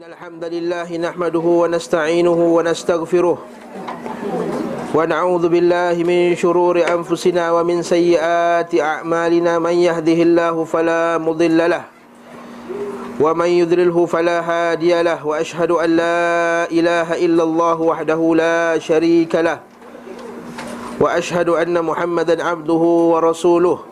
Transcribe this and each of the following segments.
الحمد لله نحمده ونستعينه ونستغفره ونعوذ بالله من شرور انفسنا ومن سيئات اعمالنا من يهده الله فلا مضل له ومن يضلله فلا هادي له واشهد ان لا اله الا الله وحده لا شريك له واشهد ان محمدا عبده ورسوله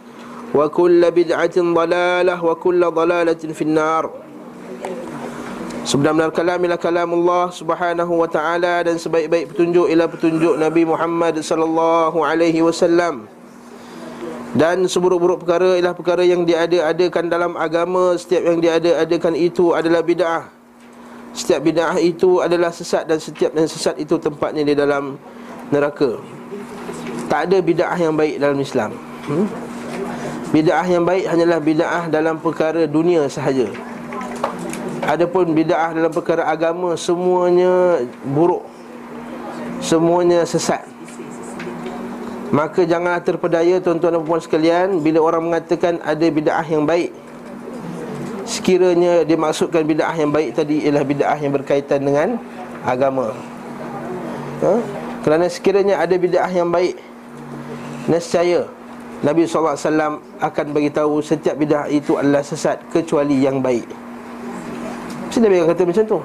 وكل بدعة ضلالة وكل ضلالة في النار Sebenar-benar kalam ialah kalam Allah subhanahu wa ta'ala Dan sebaik-baik petunjuk ialah petunjuk Nabi Muhammad sallallahu alaihi wasallam Dan seburuk-buruk perkara ialah perkara yang diada-adakan dalam agama Setiap yang diada-adakan itu adalah bid'ah Setiap bid'ah itu adalah sesat Dan setiap yang sesat itu tempatnya di dalam neraka Tak ada bid'ah yang baik dalam Islam hmm? Bid'ah yang baik hanyalah bid'ah dalam perkara dunia sahaja. Adapun bid'ah dalam perkara agama semuanya buruk. Semuanya sesat. Maka janganlah terpedaya tuan-tuan dan puan sekalian Bila orang mengatakan ada bid'ah yang baik Sekiranya dimaksudkan bid'ah yang baik tadi Ialah bid'ah yang berkaitan dengan agama. Ha? Kerana sekiranya ada bid'ah yang baik Nescaya Nabi SAW akan beritahu setiap bid'ah itu adalah sesat kecuali yang baik. Mesti Nabi kata macam tu.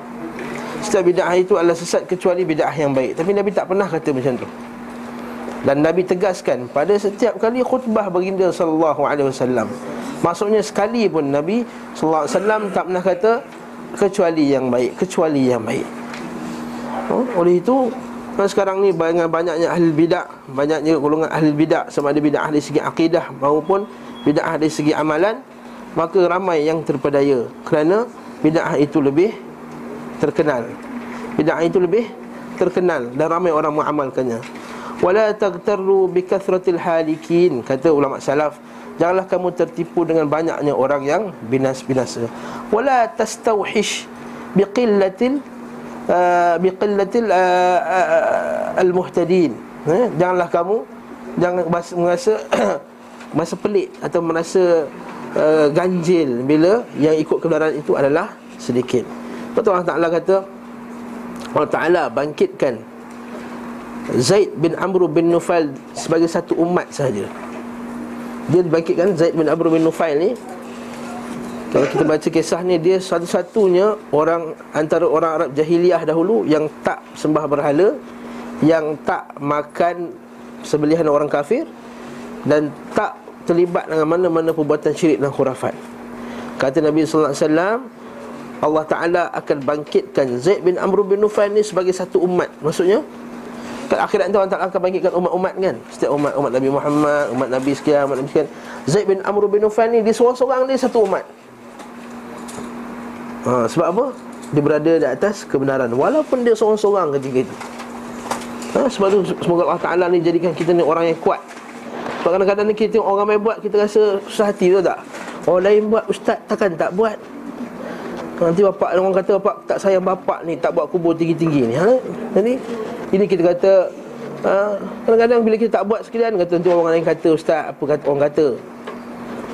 Setiap bid'ah itu adalah sesat kecuali bid'ah yang baik. Tapi Nabi tak pernah kata macam tu. Dan Nabi tegaskan pada setiap kali khutbah baginda SAW Maksudnya sekali pun Nabi SAW tak pernah kata Kecuali yang baik Kecuali yang baik. Oh, Oleh itu dan sekarang ni banyak banyaknya ahli bidah, banyaknya golongan ahli bidah sama ada bidah dari segi akidah maupun bidah dari segi amalan, maka ramai yang terpedaya kerana bidah itu lebih terkenal. Bidah itu lebih terkenal dan ramai orang mengamalkannya. Wala taghtarru bi kathratil halikin kata ulama salaf janganlah kamu tertipu dengan banyaknya orang yang binas-binasa. Wala tastauhish bi qillatil Uh, biqillatil uh, uh, al-muhtadin eh? janganlah kamu jangan merasa merasa pelik atau merasa uh, ganjil bila yang ikut kebenaran itu adalah sedikit betul Allah Taala kata Allah Taala bangkitkan Zaid bin Amr bin Nufail sebagai satu umat saja dia bangkitkan Zaid bin Amr bin Nufail ni kalau kita baca kisah ni Dia satu-satunya orang Antara orang Arab jahiliah dahulu Yang tak sembah berhala Yang tak makan Sebelihan orang kafir Dan tak terlibat dengan mana-mana Perbuatan syirik dan khurafat. Kata Nabi SAW Allah Ta'ala akan bangkitkan Zaid bin Amr bin Nufail ni sebagai satu umat. Maksudnya Kat akhirat nanti Allah Ta'ala akan bangkitkan umat-umat kan? Setiap umat, umat Nabi Muhammad, umat Nabi sekian, umat Nabi sekian. Zaid bin Amr bin Nufail ni Dia seorang-seorang dia satu umat ha, Sebab apa? Dia berada di atas kebenaran Walaupun dia seorang-seorang ketika itu ha, Sebab tu semoga Allah Ta'ala ni jadikan kita ni orang yang kuat Sebab kadang-kadang ni kita tengok orang ramai buat Kita rasa susah hati tu tak? Orang lain buat, ustaz takkan tak buat Nanti bapak orang kata bapak tak sayang bapak ni Tak buat kubur tinggi-tinggi ni ha? Jadi ini kita kata ha, Kadang-kadang bila kita tak buat sekalian Kata nanti orang lain kata ustaz Apa kata orang kata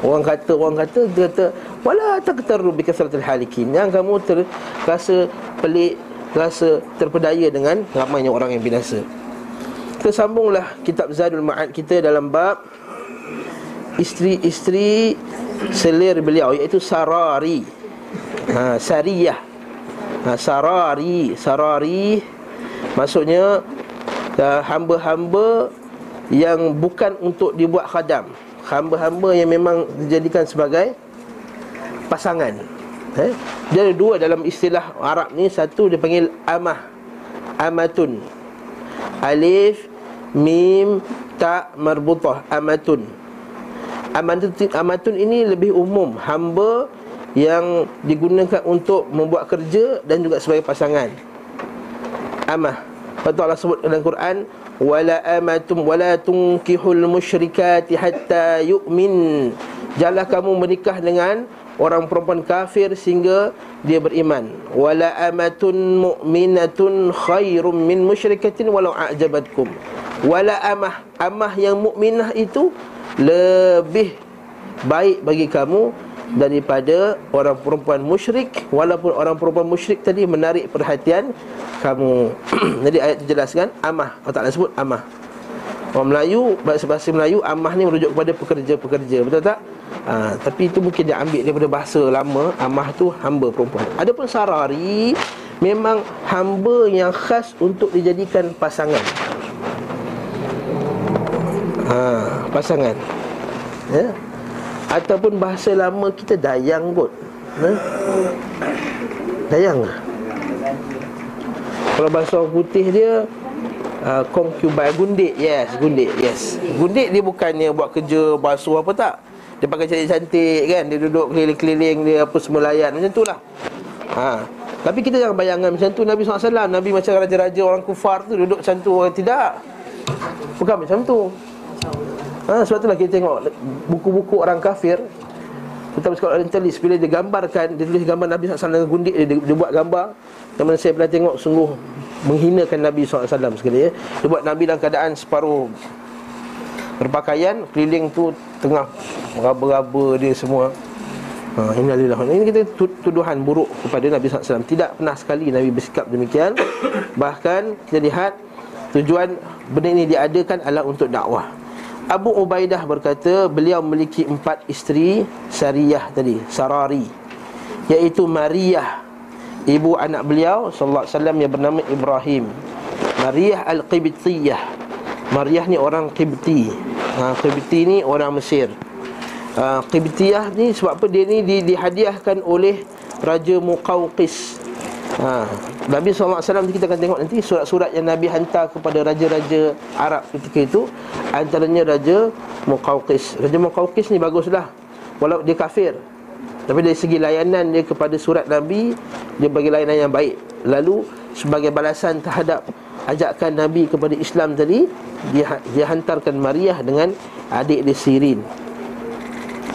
Orang kata, orang kata, dia kata Wala taqtarru bi kasratil halikin. Yang kamu ter, rasa pelik Rasa terpedaya dengan ramainya orang yang binasa. Kita sambunglah kitab Zadul Ma'ad kita dalam bab Isteri-isteri selir beliau Iaitu Sarari. Ha, Sariyah. Ha, Sarari Sarari. Maksudnya uh, Hamba-hamba yang bukan untuk dibuat khadam hamba-hamba yang memang dijadikan sebagai pasangan. Eh? dia ada dua dalam istilah Arab ni. Satu dia panggil amah. Amatun. Alif mim ta marbutah. Amatun. Amatun amatun ini lebih umum. Hamba yang digunakan untuk membuat kerja dan juga sebagai pasangan. Amah. Betul Allah sebut dalam Quran wala amatum wala tunkihul musyrikati hatta yu'min. Janganlah kamu menikah dengan orang perempuan kafir sehingga dia beriman. Wala amatun mu'minatun khairum min musyrikatin walau a'jabatkum. Wala amah amah yang mukminah itu lebih baik bagi kamu daripada orang perempuan musyrik walaupun orang perempuan musyrik tadi menarik perhatian kamu. Jadi ayat itu jelaskan amah. Allah Taala sebut amah. Orang Melayu bahasa Melayu amah ni merujuk kepada pekerja-pekerja. Betul tak? Ha, tapi itu mungkin dia ambil daripada bahasa lama amah tu hamba perempuan. Adapun sarari memang hamba yang khas untuk dijadikan pasangan. Ha, pasangan. Ya Ataupun bahasa lama kita dayang kot. Ha? Dayang lah. Kalau bahasa orang putih dia uh, Concubine Gundik. Yes Gundik Yes. Gundik dia bukannya buat kerja basuh apa tak? Dia pakai cantik-cantik kan? Dia duduk keliling-keliling Dia apa semua layan. Macam tu lah. Ha. Tapi kita jangan bayangkan macam tu. Nabi SAW Nabi macam raja-raja orang kufar tu Duduk macam tu Tidak. Bukan macam tu ha, Sebab itulah kita tengok Buku-buku orang kafir Terutama sekolah orientalis Bila dia gambarkan Dia tulis gambar Nabi SAW dengan gundik dia, dia, buat gambar Teman saya pernah tengok Sungguh menghinakan Nabi SAW sekali ya. Dia buat Nabi dalam keadaan separuh Berpakaian Keliling tu tengah Raba-raba dia semua. Ha, ini adalah ini kita tuduhan buruk kepada Nabi SAW Tidak pernah sekali Nabi bersikap demikian. Bahkan kita lihat Tujuan benda ini diadakan adalah untuk dakwah Abu Ubaidah berkata beliau memiliki empat isteri Sariyah tadi, Sarari Iaitu Maria Ibu anak beliau Sallallahu Alaihi Wasallam yang bernama Ibrahim. Maria Al-Qibtiyah. Maria ni orang Qibti. Ha, Qibti ni orang Mesir. Ha, Qibtiyah ni sebab apa? Dia ni di, dihadiahkan oleh Raja Muqawqis ha, Nabi SAW kita akan tengok nanti Surat-surat yang Nabi hantar kepada Raja-raja Arab ketika itu Antaranya Raja Muqawqis. Raja Muqawqis ni baguslah. Walau dia kafir Tapi dari segi layanan dia kepada surat Nabi Dia bagi layanan yang baik. Lalu sebagai balasan terhadap Ajakan Nabi kepada Islam tadi Dia, dia hantarkan Maria dengan adik dia Sirin.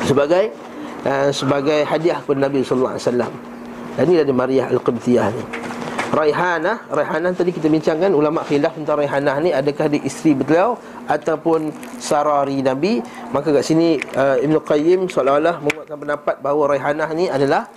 Sebagai uh, Sebagai hadiah kepada Nabi SAW dan ini ada Maria Al-Qibtiyah ni. Raihanah Raihanah tadi kita bincangkan Ulama' khilaf tentang Raihanah ni Adakah dia isteri beliau Ataupun Sarari Nabi? Maka kat sini uh, Ibn Qayyim Seolah-olah menguatkan pendapat Bahawa Raihanah ni adalah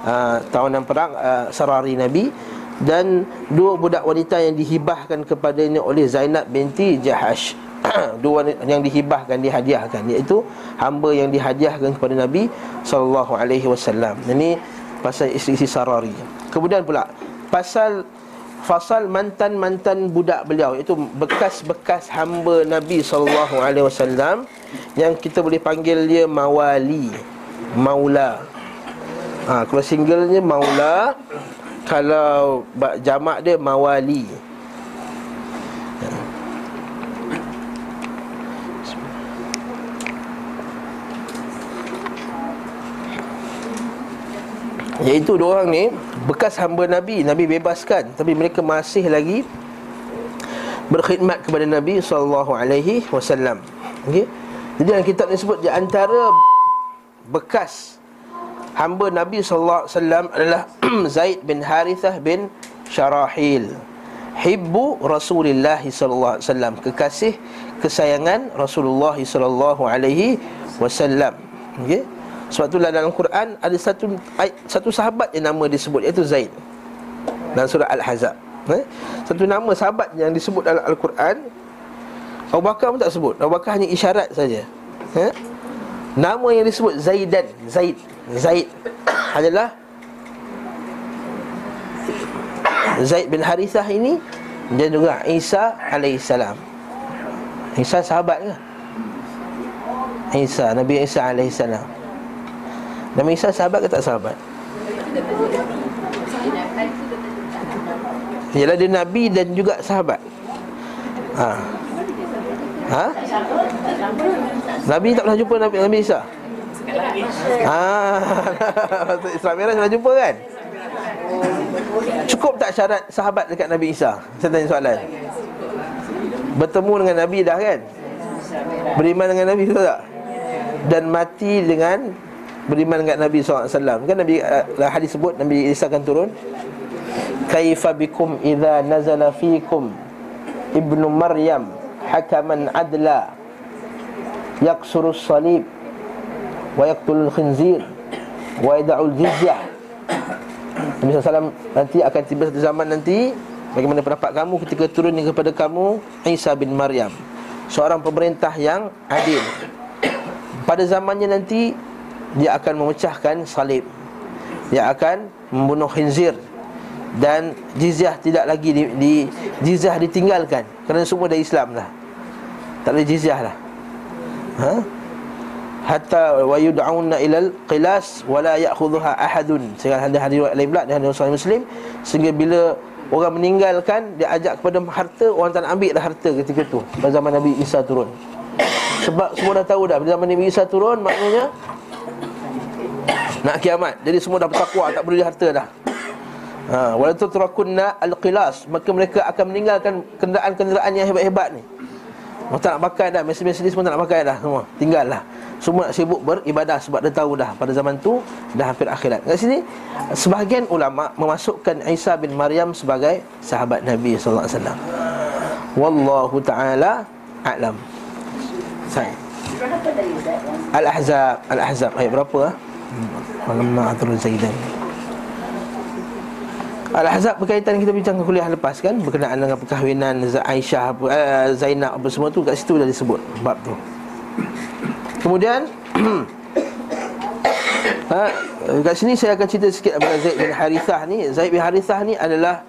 uh, Tawanan perang uh, Sarari Nabi. Dan Dua budak wanita yang dihibahkan kepadanya Oleh Zainab binti Jahash. Dua yang dihibahkan Dihadiahkan Iaitu Hamba yang dihadiahkan kepada Nabi Sallallahu Alaihi Wasallam. Ini pasal isteri-isteri Sarari. Kemudian pula pasal fasal mantan-mantan budak beliau iaitu bekas-bekas hamba Nabi sallallahu alaihi wasallam yang kita boleh panggil dia mawali, maula. Ha, kalau singlenya maula, kalau jamak dia mawali. Iaitu dua orang ni Bekas hamba Nabi. Nabi bebaskan. Tapi mereka masih lagi Berkhidmat kepada Nabi SAW okay? Jadi dalam kitab ni sebut Di antara Bekas Hamba Nabi SAW adalah Zaid bin Harithah bin Syarahil. Hibbu Rasulullah SAW Kekasih kesayangan Rasulullah SAW okay? Sebab itulah dalam Quran ada satu satu sahabat yang nama disebut iaitu Zaid. Dalam surah Al-Hazab. Eh? Satu nama sahabat yang disebut dalam Al-Quran Abu Bakar pun tak sebut Abu Bakar hanya isyarat saja. Eh? Nama yang disebut Zaidan Zaid Zaid adalah Zaid bin Harithah ini Dan juga Isa alaihissalam Isa sahabat ke? Isa, Nabi Isa alaihissalam. Nabi Isa sahabat ke tak sahabat? Ialah dia Nabi dan juga sahabat Ha Ha? Nabi tak pernah jumpa Nabi, Nabi Isa? Ha Islam Miraj pernah jumpa kan? Cukup tak syarat sahabat dekat Nabi Isa? Saya tanya soalan Bertemu dengan Nabi dah kan? Beriman dengan Nabi tu tak? Dan mati dengan Beriman dengan Nabi SAW Kan Nabi uh, hadis sebut Nabi Isa akan turun? Kaifa bikum idha nazala fikum Ibnu Maryam Hakaman adla Yaksurus salib Wa yaktulul khinzir Wa yada'ul jizyah Nabi SAW nanti akan tiba satu zaman nanti Bagaimana pendapat kamu ketika turun kepada kamu Isa bin Maryam? Seorang pemerintah yang adil. Pada zamannya nanti Dia akan memecahkan salib. Dia akan membunuh khinzir. Dan jizyah tidak lagi di, di Jizyah ditinggalkan. Kerana semua dah Islam lah Tak ada jizyah lah Ha? hatta wa yud'auna ilal qilas wa la ya'khudhuha ahadun. Sehingga hadis riwayat lain pula dan Rasul Muslim. Sehingga bila orang meninggalkan dia ajak kepada harta orang tak nak ambil dah harta ketika tu. Pada zaman Nabi Isa turun. Sebab semua dah tahu dah bila zaman Nabi Isa turun maknanya nak kiamat jadi semua dah bertakwa tak boleh harta dah ha wala tutrakunna alqilas maka mereka akan meninggalkan kenderaan-kenderaan yang hebat-hebat ni Mereka tak nak pakai dah Mercedes-Mercedes semua tak nak pakai dah Semua tinggal lah semua nak sibuk beribadah sebab dia tahu dah pada zaman tu dah hampir akhirat. Kat sini sebahagian ulama memasukkan Isa bin Maryam sebagai sahabat Nabi sallallahu alaihi wasallam. Wallahu taala a'lam. Saya. Al-Ahzab, Al-Ahzab ayat berapa ah? Walamma atul Zaidan. Al-Ahzab berkaitan kita bincang kuliah lepas kan berkenaan dengan perkahwinan Aisyah, uh, Zainab apa semua tu kat situ dah disebut bab tu. Kemudian ha, Kat sini saya akan cerita sikit Tentang Zaid bin Harithah ni Zaid bin Harithah ni adalah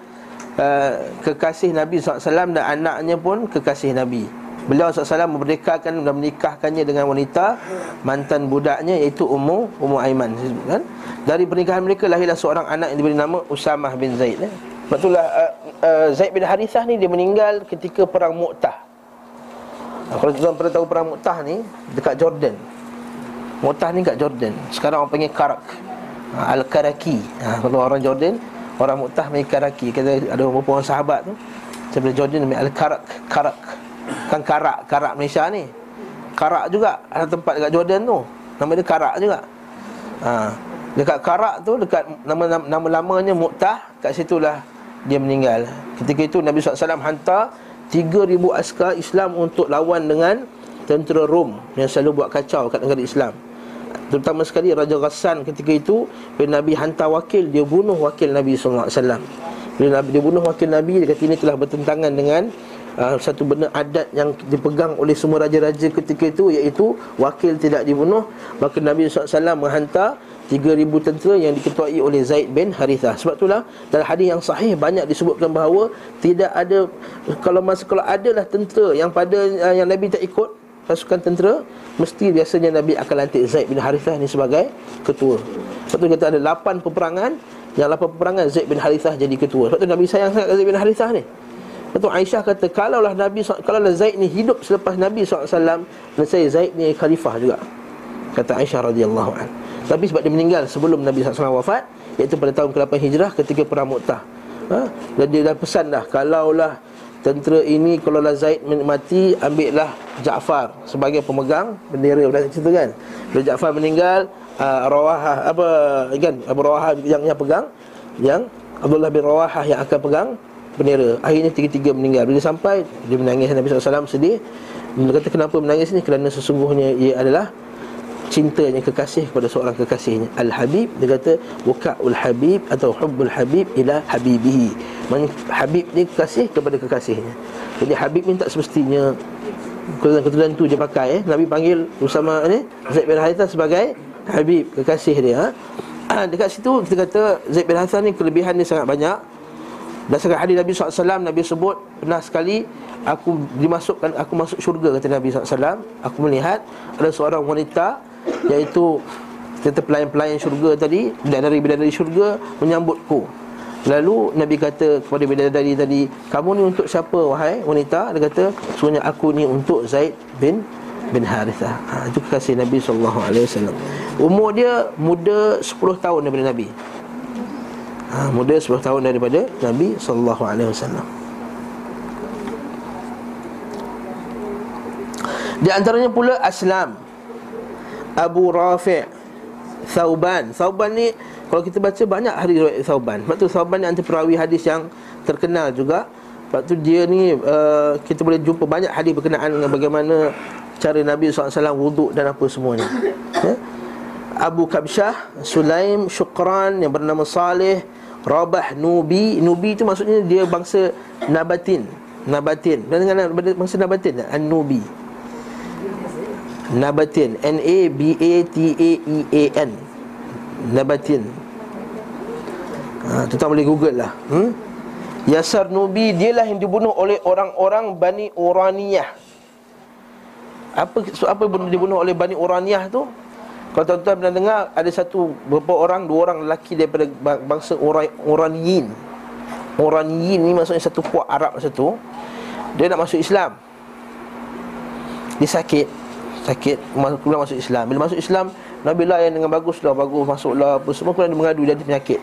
uh, Kekasih Nabi SAW Dan anaknya pun kekasih Nabi Beliau SAW memerdekakan dan menikahkannya dengan wanita Mantan budaknya iaitu Ummu Ummu Aiman. Kan? Dari pernikahan mereka lahirlah seorang anak yang diberi nama Usamah bin Zaid eh? Sebab itulah uh, uh, Zaid bin Harithah ni dia meninggal ketika perang Mu'tah. Kalau tuan pernah tahu perang Mu'tah ni? Dekat Jordan. Mu'tah ni kat Jordan. Sekarang orang panggil Karak. Ha, Al-Karaki. Ha, Kalau orang Jordan Orang Mu'tah panggil Karaki. Kata ada beberapa orang sahabat tu Daripada Jordan panggil Al-Karak Karak Kan Karak Karak Malaysia ni. Karak juga Ada tempat dekat Jordan tu. Nama dia Karak juga. Ha, Dekat Karak tu Dekat nama-namanya Mu'tah Kat situlah dia meninggal. Ketika itu Nabi SAW hantar 3000 askar Islam untuk lawan dengan tentera Rom yang selalu buat kacau kat negara Islam. Terutama sekali Raja Ghassan ketika itu bila Nabi hantar wakil dia bunuh wakil Nabi wasallam. Bila Nabi dia bunuh wakil Nabi dia kata ini telah bertentangan dengan uh, satu benda adat yang dipegang oleh semua raja-raja ketika itu iaitu wakil tidak dibunuh maka Nabi wasallam menghantar 3000 tentera yang diketuai oleh Zaid bin Harithah. Sebab itulah dalam hadis yang sahih banyak disebutkan bahawa tidak ada kalau masa kalau adalah tentera yang pada uh, yang Nabi tak ikut pasukan tentera mesti biasanya Nabi akan lantik Zaid bin Harithah ni sebagai ketua. Sebab tu kata ada 8 peperangan yang 8 peperangan Zaid bin Harithah jadi ketua. Sebab tu Nabi sayang sangat Zaid bin Harithah ni. Tu Aisyah kata kalaulah Nabi kalaulah Zaid ni hidup selepas Nabi SAW saya Zaid ni khalifah juga. Kata Aisyah radhiyallahu anha. Tapi sebab dia meninggal sebelum Nabi SAW wafat Iaitu pada tahun ke-8 Hijrah ketika perang Mu'tah ha? Dan dia dah pesan dah Kalaulah tentera ini Kalau lah Zaid mati Ambillah Ja'far sebagai pemegang bendera Dah cerita kan Bila Ja'far meninggal uh, Rawahah Apa kan Abu Rawahah yang, yang pegang Yang Abdullah bin Rawahah yang akan pegang bendera. Akhirnya tiga-tiga meninggal. Bila sampai Dia menangis. Nabi SAW sedih. Dia kata kenapa menangis ni? Kerana sesungguhnya ia adalah cintanya kekasih kepada seorang kekasihnya. Al-Habib dia kata Wuka'ul Habib atau Hubbul Habib ila Habibihi. Maksudnya Habib ni kekasih kepada kekasihnya. Jadi Habib ni tak semestinya Keturunan tu dia pakai eh. Nabi panggil Usama ni Zaid bin Harithah sebagai Habib kekasih dia ha? Dekat situ kita kata Zaid bin Harithah ni kelebihan dia sangat banyak Berdasarkan hadis Nabi SAW Nabi sebut pernah sekali Aku dimasukkan Aku masuk syurga kata Nabi SAW Aku melihat Ada seorang wanita Iaitu Kata pelayan-pelayan syurga tadi Bidadari-bidadari syurga Menyambutku. Lalu Nabi kata kepada bidadari tadi Kamu ni untuk siapa wahai wanita? Dia kata Sebenarnya aku ni untuk Zaid bin bin Harithah. Ha, Itu kekasih Nabi SAW Umur dia muda 10 tahun daripada Nabi ha, Muda 10 tahun daripada Nabi SAW Di antaranya pula Aslam Abu Rafi' Thauban. Thauban ni Kalau kita baca banyak hadis riwayat Thauban. Sebab tu Thauban ni antara perawi hadis yang terkenal juga. Sebab tu dia ni uh, Kita boleh jumpa banyak hadis berkenaan dengan bagaimana Cara Nabi SAW wuduk dan apa semuanya ya? Abu Kabsyah Sulaim Syukran yang bernama Saleh Rabah Nubi. Nubi itu maksudnya dia bangsa Nabatin. Nabatin. Dan dengan bangsa Nabatin An-Nubi. Nabatin. N A B A T A E Nabatin. Ha, Tuan boleh google lah. Hmm? Yasar Nubi Dialah yang dibunuh oleh orang-orang Bani Uraniyah. Apa so, apa dibunuh oleh Bani Uraniyah tu Kalau tuan-tuan pernah dengar Ada satu beberapa orang Dua orang lelaki daripada bangsa Uraniyin Uraniyin ni maksudnya satu puak Arab masa tu Dia nak masuk Islam. Dia sakit sakit kemudian masuk Islam. Bila masuk Islam Nabi layan dengan baguslah bagus masuklah apa semua kemudian dia mengadu ada penyakit.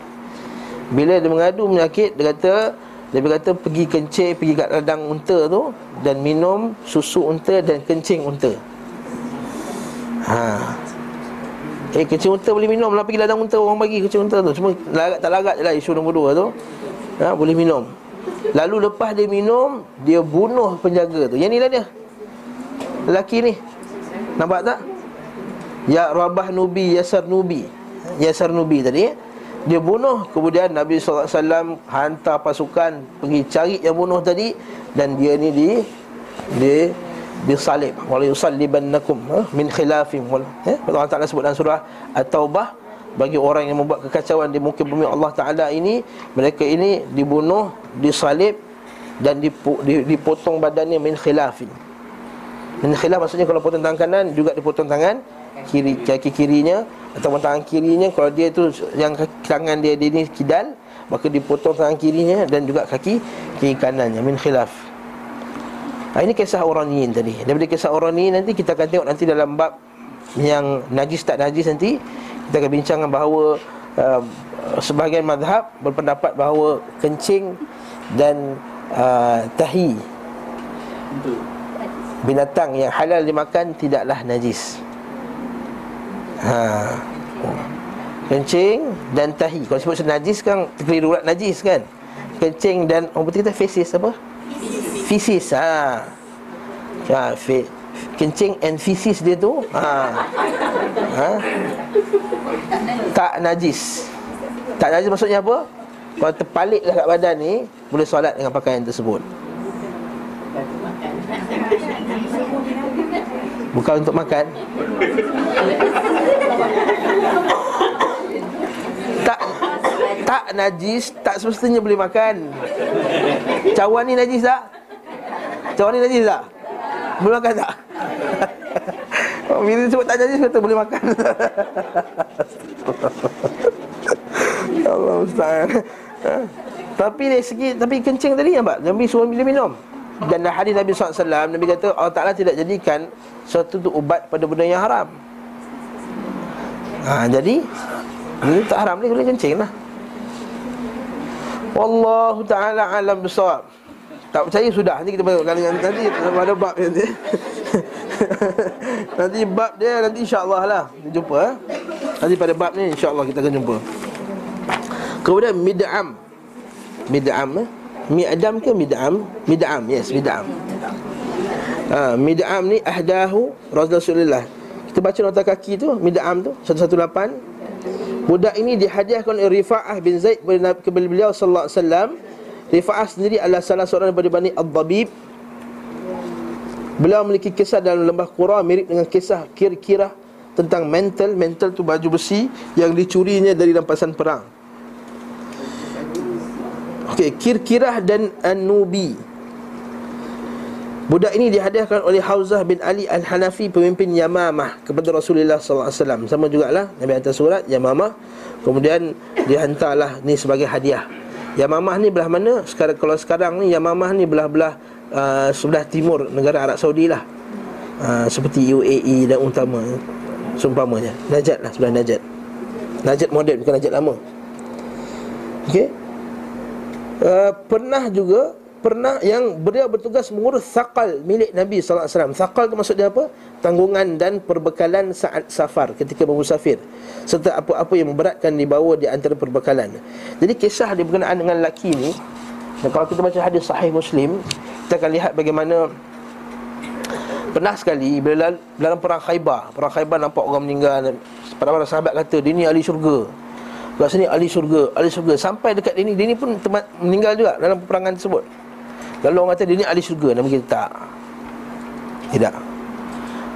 Bila dia mengadu penyakit dia kata dia berkata pergi kencing pergi kat ladang unta tu dan minum susu unta dan kencing unta. Ha Eh kencing unta boleh minum lah pergi ladang unta orang bagi kencing unta tu. Cuma larat tak larat je lah isu nombor dua tu. Ha, boleh minum. Lalu lepas dia minum dia bunuh penjaga tu. Yang ni lah dia. Lelaki ni. Nampak tak? Ya Rabah Nubi Yasar Nubi. Yasar Nubi tadi. Dia bunuh. Kemudian Nabi SAW Hantar pasukan Pergi cari yang bunuh tadi. Dan dia ni di Di Disalib Wala yusallibannakum ha? Min khilafim eh? Allah Ta'ala sebut dalam surah At-Taubah Bagi orang yang membuat kekacauan Di muka bumi Allah Ta'ala ini Mereka ini dibunuh Disalib Dan dipotong badannya Min khilafim dan khilaf maksudnya kalau potong tangan kanan juga dipotong tangan kiri kaki kirinya atau tangan kirinya kalau dia tu yang tangan dia dia ni kidal maka dipotong tangan kirinya dan juga kaki kiri kanannya min khilaf. Ha, ini kisah Uraniyin tadi. Daripada kisah Uraniyin nanti kita akan tengok nanti dalam bab yang najis tak najis nanti kita akan bincangkan bahawa uh, sebahagian mazhab berpendapat bahawa kencing dan uh, tahi binatang yang halal dimakan tidaklah najis. Ha. Kencing dan tahi. Kalau sebut najis kan terkeliru najis kan. Kencing dan orang putih kata feces apa? Feces. Ha. Ha, fe, kencing and feces dia tu ha. ha. Tak najis. Tak najis maksudnya apa? Kalau terpaliklah kat badan ni Boleh solat dengan pakaian tersebut Bukan untuk makan Tak Tak najis Tak semestinya boleh makan Cawan ni najis tak? Cawan ni najis tak? Boleh makan tak? Bila sebut tak najis kata boleh makan. Allah Ustaz Tapi dari segi Tapi kencing tadi nampak? Nabi suruh bila minum. Dan hadis Nabi SAW Nabi kata Allah Ta'ala tidak jadikan Suatu tu ubat pada benda yang haram. Ha, Jadi Ini tak haram ni boleh kencing lah. Wallahu Ta'ala alam besar Tak percaya sudah Nanti kita kali nanti Ada bab nanti Nanti bab dia Nanti insyaAllah lah Kita jumpa eh? Nanti pada bab ni insyaAllah kita akan jumpa Kemudian mid'am Mid'am eh? Mi'dam ke mid'am? Mid'am, yes, mid'am ha, Mid'am ni ahdahu Rasulullah Kita baca nota kaki tu, mid'am tu 118 Budak ini dihadiahkan oleh Rifa'ah bin Zaid kepada beliau sallallahu alaihi wasallam. Rifa'ah sendiri adalah salah seorang daripada Bani Ad-Dabib. Beliau memiliki kisah dalam lembah Qura mirip dengan kisah kira-kira tentang mental. Mental tu baju besi yang dicurinya dari rampasan perang. Okey, Kirkirah dan An-Nubi Budak ini dihadiahkan oleh Hauzah bin Ali Al-Hanafi Pemimpin Yamamah kepada Rasulullah SAW Sama jugalah Nabi hantar surat Yamamah Kemudian dihantarlah ni sebagai hadiah Yamamah ni belah mana? Sekarang Kalau sekarang ni Yamamah ni belah-belah uh, Sebelah timur negara Arab Saudi lah. Uh, Seperti UAE dan utama Sumpamanya Najat lah sebelah Najat. Najat modern bukan Najat lama. Okey. Uh, Pernah juga pernah yang beliau bertugas mengurus sakal milik Nabi sallallahu alaihi wasallam. Sakal tu maksud dia apa? Tanggungan dan perbekalan saat safar ketika bermusafir serta apa-apa yang memberatkan dibawa di antara perbekalan. Jadi kisah dia berkenaan dengan lelaki ni dan kalau kita baca hadis sahih Muslim, kita akan lihat bagaimana pernah sekali bila dalam perang Khaybar, perang Khaybar nampak orang meninggal, para para sahabat kata dia ni ahli syurga. Kat sini ahli syurga, ahli syurga sampai dekat dia ni, dia ni pun meninggal juga dalam peperangan tersebut. Kalau orang kata dia ni ahli syurga Nama kita tak. Tidak.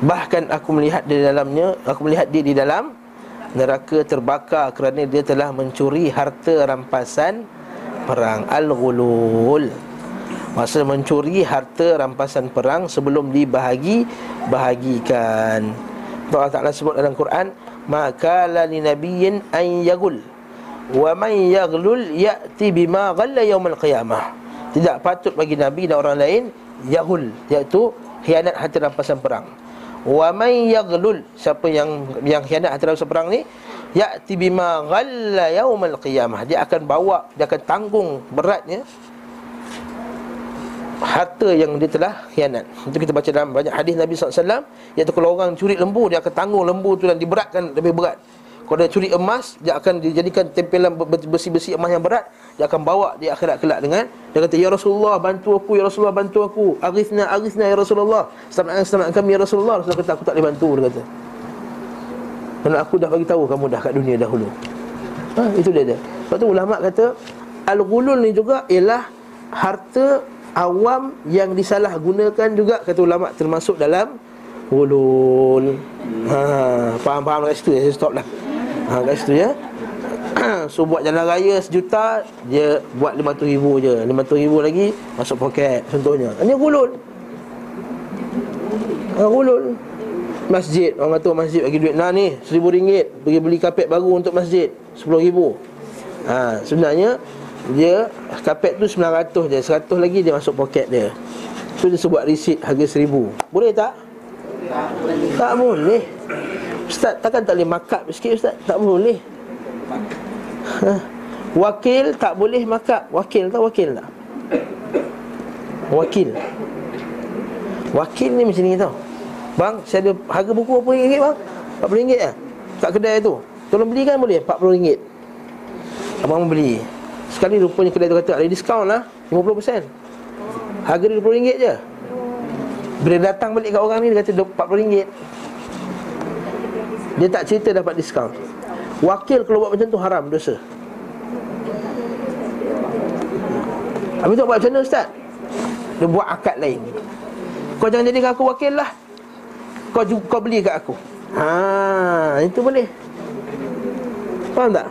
Bahkan aku melihat di dalamnya Aku melihat dia di dalam Neraka terbakar kerana dia telah mencuri harta rampasan Perang Al-Ghulul. Masa mencuri harta rampasan perang Sebelum dibahagi Bahagikan. Allah Ta'ala sebut dalam Quran Maka la li nabiyyin an yagul Wa man yaglul ya'ti bima ghalla yawmal qiyamah tidak patut bagi Nabi dan orang lain Yahul Iaitu khianat hati rampasan perang. Wa man yaghlul Siapa yang yang khianat hati rampasan perang ni Ya'ti bima ghalla yawmal qiyamah. Dia akan bawa, dia akan tanggung beratnya Harta yang dia telah khianat. Itu kita baca dalam banyak hadis Nabi SAW Iaitu kalau orang curi lembu Dia akan tanggung lembu tu dan diberatkan lebih berat Kalau dia curi emas Dia akan dijadikan tempelan besi-besi emas yang berat dia akan bawa di akhirat kelak dengan dia kata ya Rasulullah bantu aku ya Rasulullah bantu aku. Aghithna aghithna ya Rasulullah. Selamatkan selamatkan kami ya Rasulullah. Rasulullah kata aku tak boleh bantu dia kata. Kerana aku dah bagi tahu kamu dah kat dunia dahulu. Ha, itu dia dia. Sebab tu ulama kata al-ghulul ni juga ialah harta awam yang disalahgunakan juga kata ulama termasuk dalam ghulul. Ha faham-faham kat situ ya saya stop dah ha kat situ ya. So buat jalan raya sejuta Dia buat lima ratus ribu je. lima ratus ribu lagi Masuk poket contohnya. Ini gulul ha, Gulul Masjid. Orang kata masjid bagi duit. Nah ni seribu ringgit. Pergi beli kapet baru untuk masjid. Sepuluh ribu. Ha, Sebenarnya Dia Kapet tu sembilan ratus je. Seratus lagi dia masuk poket dia. Tu dia sebut risit harga seribu. Boleh tak? Tak boleh Ustaz takkan tak boleh makap sikit Ustaz? Tak boleh. Wakil tak boleh makap Wakil tak wakil tak? Wakil. Wakil ni macam ni tau. Bang, saya ada harga buku berapa ringgit bang? RM40 ya? Kat kedai tu. Tolong belikan boleh? RM40. Abang beli. Sekali rupanya kedai tu kata ada diskaun lah. 50% Harga dia RM20 je. Bila datang balik kat orang ni Dia kata RM40 Dia tak cerita dapat diskaun. Wakil kalau buat macam tu haram dosa. Habis tu buat macam mana Ustaz? Dia buat akad lain. Kau jangan jadikan aku wakil lah. Kau, kau beli kat aku. Haa, itu boleh. Faham tak?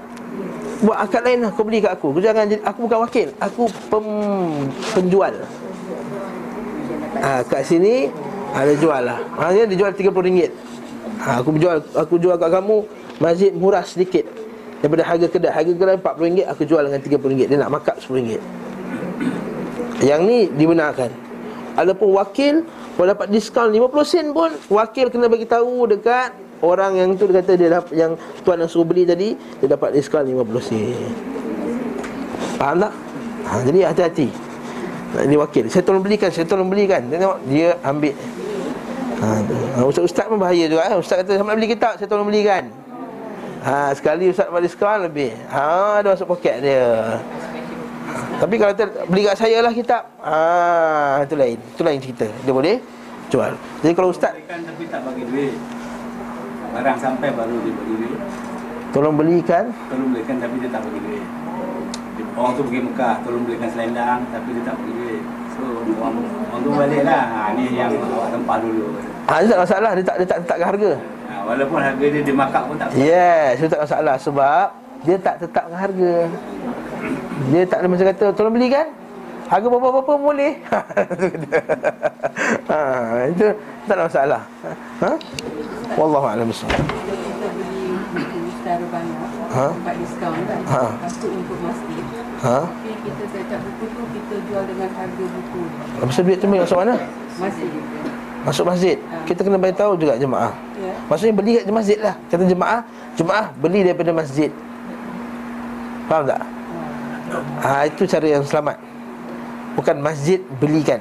Buat akad lain lah, kau beli kat aku. Kau jangan, aku bukan wakil Aku pem, penjual. Ha, kat sini ada jual lah. Maksudnya dia jual RM30 ha, Aku jual aku jual kat kamu Masjid murah sedikit. Daripada harga kedai Harga kedai RM40 Aku jual dengan RM30 Dia nak makap RM10 Yang ni dibenarkan. Adapun wakil Kalau dapat diskaun 50 sen pun Wakil kena bagi tahu dekat Orang yang tu dia kata dia dapat Yang tuan yang suruh beli tadi Dia dapat diskaun 50 sen. Faham tak? Ha, jadi hati-hati. Ini wakil. Saya tolong belikan Saya tolong belikan. Tengok dia ambil ha, Ustaz-ustaz pun bahaya juga eh? Ustaz kata Saya nak beli kitab Saya tolong belikan Ha, sekali Ustaz bagi diskaun lebih. Ha, ada masuk poket dia. Tapi kalau ter, beli kat saya lah kitab. Ha, itu lain. Itu lain cerita. Dia boleh jual. Jadi kalau Ustaz belikan tapi tak bagi duit. Barang sampai baru dia bagi duit. Tolong belikan. Tolong belikan tapi dia tak bagi duit. Orang tu pergi Mekah, tolong belikan selendang tapi dia tak bagi duit. So, orang, orang tu balik lah. Ha, ni yang awak tempah dulu. Ha, itu tak masalah. Dia tak, dia tak letakkan harga. Walaupun harga dia dimakak pun tak masalah. Yes, itu tak masalah sebab dia tak tetapkan harga. Dia tak ada macam kata Tolong belikan Harga berapa-berapa boleh ha, Itu tak ada masalah ha? Wallahu'alam beli buku secara banyak Ha? Dapat diskaun kan Ha. Masuk untuk masjid ha? Kita setiap buku tu Kita jual dengan harga buku. Lepas tu duit tu masuk mana? Masjid. Masuk masjid. Kita kena beritahu juga jemaah. Ya. Maksudnya beli kat masjid lah. Kata jemaah Jemaah beli daripada masjid. Faham tak? Ha, itu cara yang selamat. Bukan masjid belikan.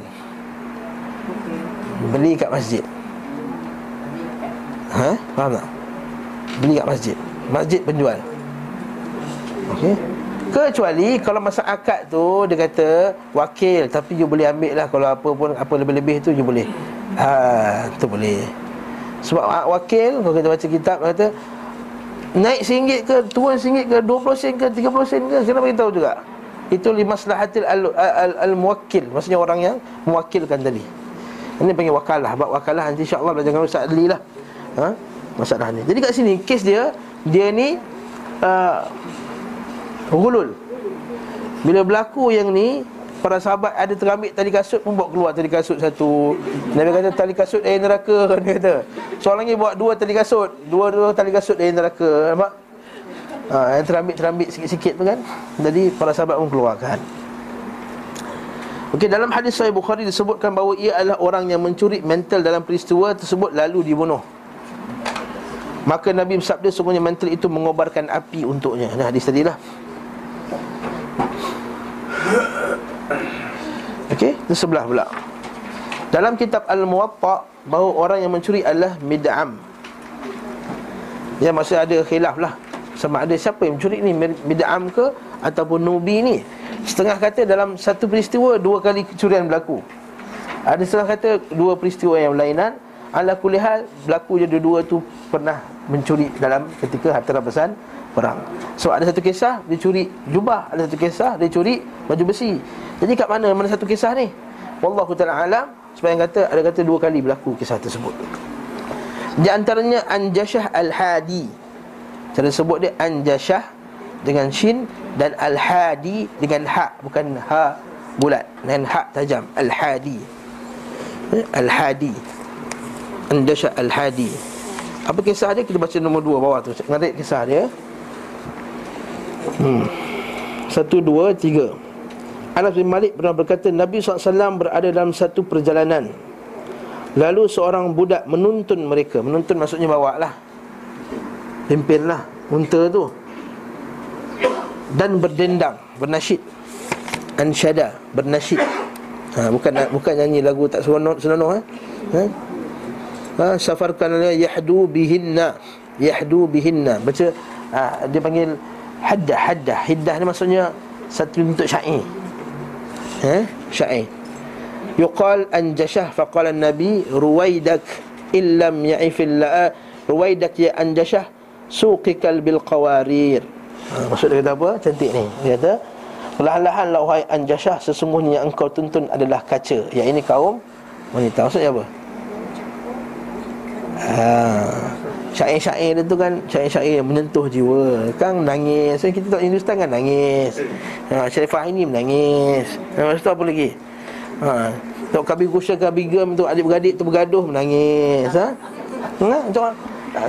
Beli kat masjid. Ha? Faham tak? Beli kat masjid. Masjid penjual. Okey Kecuali kalau masa akad tu Dia kata wakil Tapi you boleh ambil lah. Kalau apa pun Apa lebih-lebih tu you boleh. Ha, tu boleh. Sebab wa- wakil Kalau kita baca kitab dia kata Naik RM1 ke Turun RM1 ke 20 sen ke 30 sen ke Kena beritahu juga. Itu limaslahatil al, al, al, al-muwakkil. Maksudnya orang yang Mewakilkan tadi. Ini panggil wakalah. Bab wakalah nanti insyaAllah Belajar dengan Ustaz Adli lah. Ha? Masalah ni. Jadi kat sini Kes dia Dia ni uh, Hulul Bila berlaku yang ni Para sahabat ada terambil tali kasut pun bawa keluar tali kasut satu Nabi kata tali kasut dari neraka Dia kata Seorang lagi bawa dua tali kasut Dua-dua tali kasut dari neraka Nampak? Ha, yang terambil-terambil sikit-sikit tu kan Jadi para sahabat pun keluarkan Okey dalam hadis Sahih Bukhari disebutkan bahawa ia adalah orang yang mencuri mantel dalam peristiwa tersebut lalu dibunuh. Maka Nabi bersabda sungguhnya mantel itu mengobarkan api untuknya. Nah hadis tadi lah. Okey, itu sebelah pula. Dalam kitab Al-Muwatta bahawa orang yang mencuri adalah mid'am. Ya maksud ada khilaf lah sama ada siapa yang mencuri ni mid'am ke ataupun nubi ni. Setengah kata dalam satu peristiwa dua kali kecurian berlaku. Ada setengah kata dua peristiwa yang berlainan. Ala kulli hal berlaku je dua-dua tu pernah mencuri dalam ketika harta rampasan perang. So ada satu kisah dia curi jubah, ada satu kisah dia curi baju besi. Jadi kat mana mana satu kisah ni? Wallahu taala alam sebab yang kata ada kata dua kali berlaku kisah tersebut. Di antaranya Anjashah Al-Hadi. Cara sebut dia Anjashah dengan shin dan Al-Hadi dengan ha bukan ha bulat dengan ha tajam Al-Hadi. Eh, Al-Hadi. Anjashah Al-Hadi. Apa kisah dia? Kita baca nombor dua bawah tu. Ngarik kisah dia. Hmm. Satu, dua, tiga. Anas bin Malik pernah berkata Nabi SAW berada dalam satu perjalanan Lalu seorang budak menuntun mereka Menuntun maksudnya bawa lah Pimpinlah unta tu Dan berdendang Bernasyid Ansyada Bernasyid ha, Bukan bukan nyanyi lagu tak senonoh, senonoh ha? ha? ha? Safarkan Yahdu bihinna Yahdu bihinna Baca ha, Dia panggil Haddah Haddah. Hiddah ni maksudnya Satu bentuk syair. Eh? Syair. Yuqal anjashah Faqala Nabi Ruwaidak Illam ya'ifil la'a. Ruwaidak ya anjashah Suqikal bil qawarir. Ha, Maksud dia kata apa? Cantik ni. Dia kata Perlahan-lahan lah wahai anjashah Sesungguhnya yang engkau tuntun adalah kaca. Yang ini kaum wanita. Maksudnya apa? Ha, syair-syair dia tu kan Syair-syair yang menyentuh jiwa Kan nangis so, Kita tak Hindustan kan nangis ha, Syarifah ini menangis ha, Lepas tu apa lagi? Ha, Tok Kabir Kusya Kabir Gem tu adik-beradik tu bergaduh menangis ha? Ha, contoh,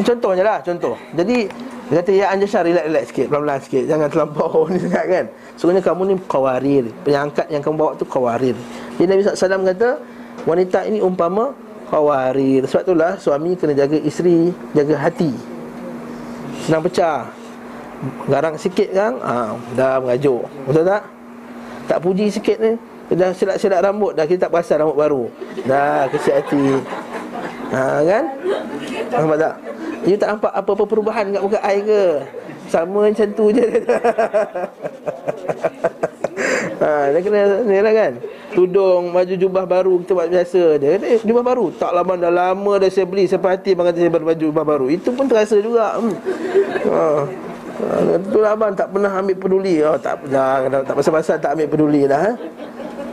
contohnya lah contoh. Jadi dia kata ya Anjasha relax-relax sikit, pelan-pelan sikit. Jangan terlampau ni sangat kan. Sebenarnya kamu ni qawarir. Penyangkat yang kamu bawa tu qawarir. Jadi Nabi SAW kata wanita ini umpama qawarir. Sebab itulah suami kena jaga isteri, jaga hati. Senang pecah. Garang sikit kan, ha, dah mengajuk. Betul tak? Tak puji sikit ni, dah silat-silat rambut dah kita tak perasan rambut baru. Dah kecil hati. Ha kan? Nampak tak? Dia tak nampak apa-apa perubahan kat muka air ke? Sama macam tu je Ha, dia kena ni lah kan? Tudung, baju jubah baru Kita buat biasa Dia kata, eh, jubah baru? Tak lama, dah lama dah saya beli. Sampai hati abang kata saya beli baju jubah baru. Itu pun terasa juga. Hmm. ha. ha. Itulah abang tak pernah ambil peduli. Oh, Tak pernah, tak pasal-pasal tak ambil peduli dah ha?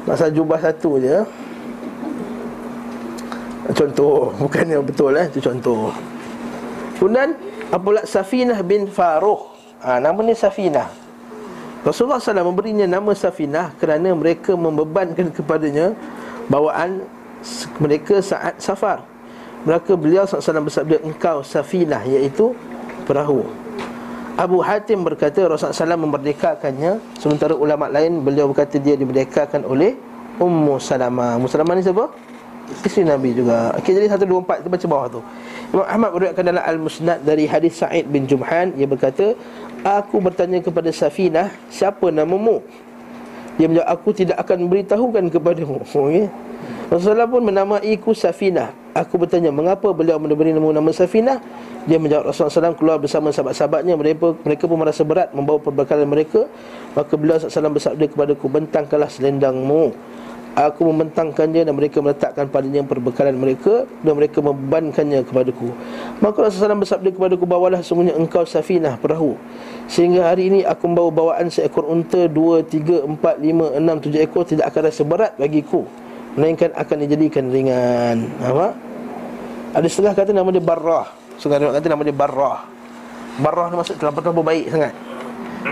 Pasal jubah satu je. Contoh Bukan yang betul eh. Itu contoh. Kemudian Apabila Safinah bin Faruq. Ha, Nama ni Safinah Rasulullah SAW memberinya nama Safinah kerana mereka membebankan kepadanya bawaan mereka saat safar. Mereka beliau SAW bersabda engkau Safinah iaitu perahu. Abu Hatim berkata Rasulullah SAW memerdekakannya Sementara ulama lain beliau berkata dia dimerdekakan oleh Ummu Salamah Ummu Salamah ni siapa? Isteri Nabi juga Okey jadi 124 kita baca bawah tu Imam Ahmad beriwayatkan dalam Al-Musnad dari hadis Sa'id bin Jumhan Ia berkata Aku bertanya kepada Safinah Siapa namamu? Dia menjawab Aku tidak akan beritahukan kepadamu. Okay? Rasulullah pun menamaiku Safinah. Aku bertanya Mengapa beliau memberi nama, nama Safinah? Dia menjawab Rasulullah SAW keluar bersama sahabat-sahabatnya. Mereka, mereka pun merasa berat membawa perbekalan mereka. Maka beliau SAW bersabda kepadaku Bentangkanlah selendangmu. Aku membentangkannya dan mereka meletakkan padanya perbekalan mereka Dan mereka membebankannya kepadaku. Maka Rasulullah SAW bersabda kepadaku Bawalah semuanya engkau safinah perahu Sehingga hari ini aku membawa bawaan seekor unta Dua, tiga, empat, lima, enam, tujuh ekor Tidak akan rasa berat bagiku. Melainkan akan dijadikan ringan. Apa? Ada setengah kata nama dia Barrah. Sungai Riwayat kata nama dia Barrah. Barrah ni maksud terlampau terlampau baik sangat.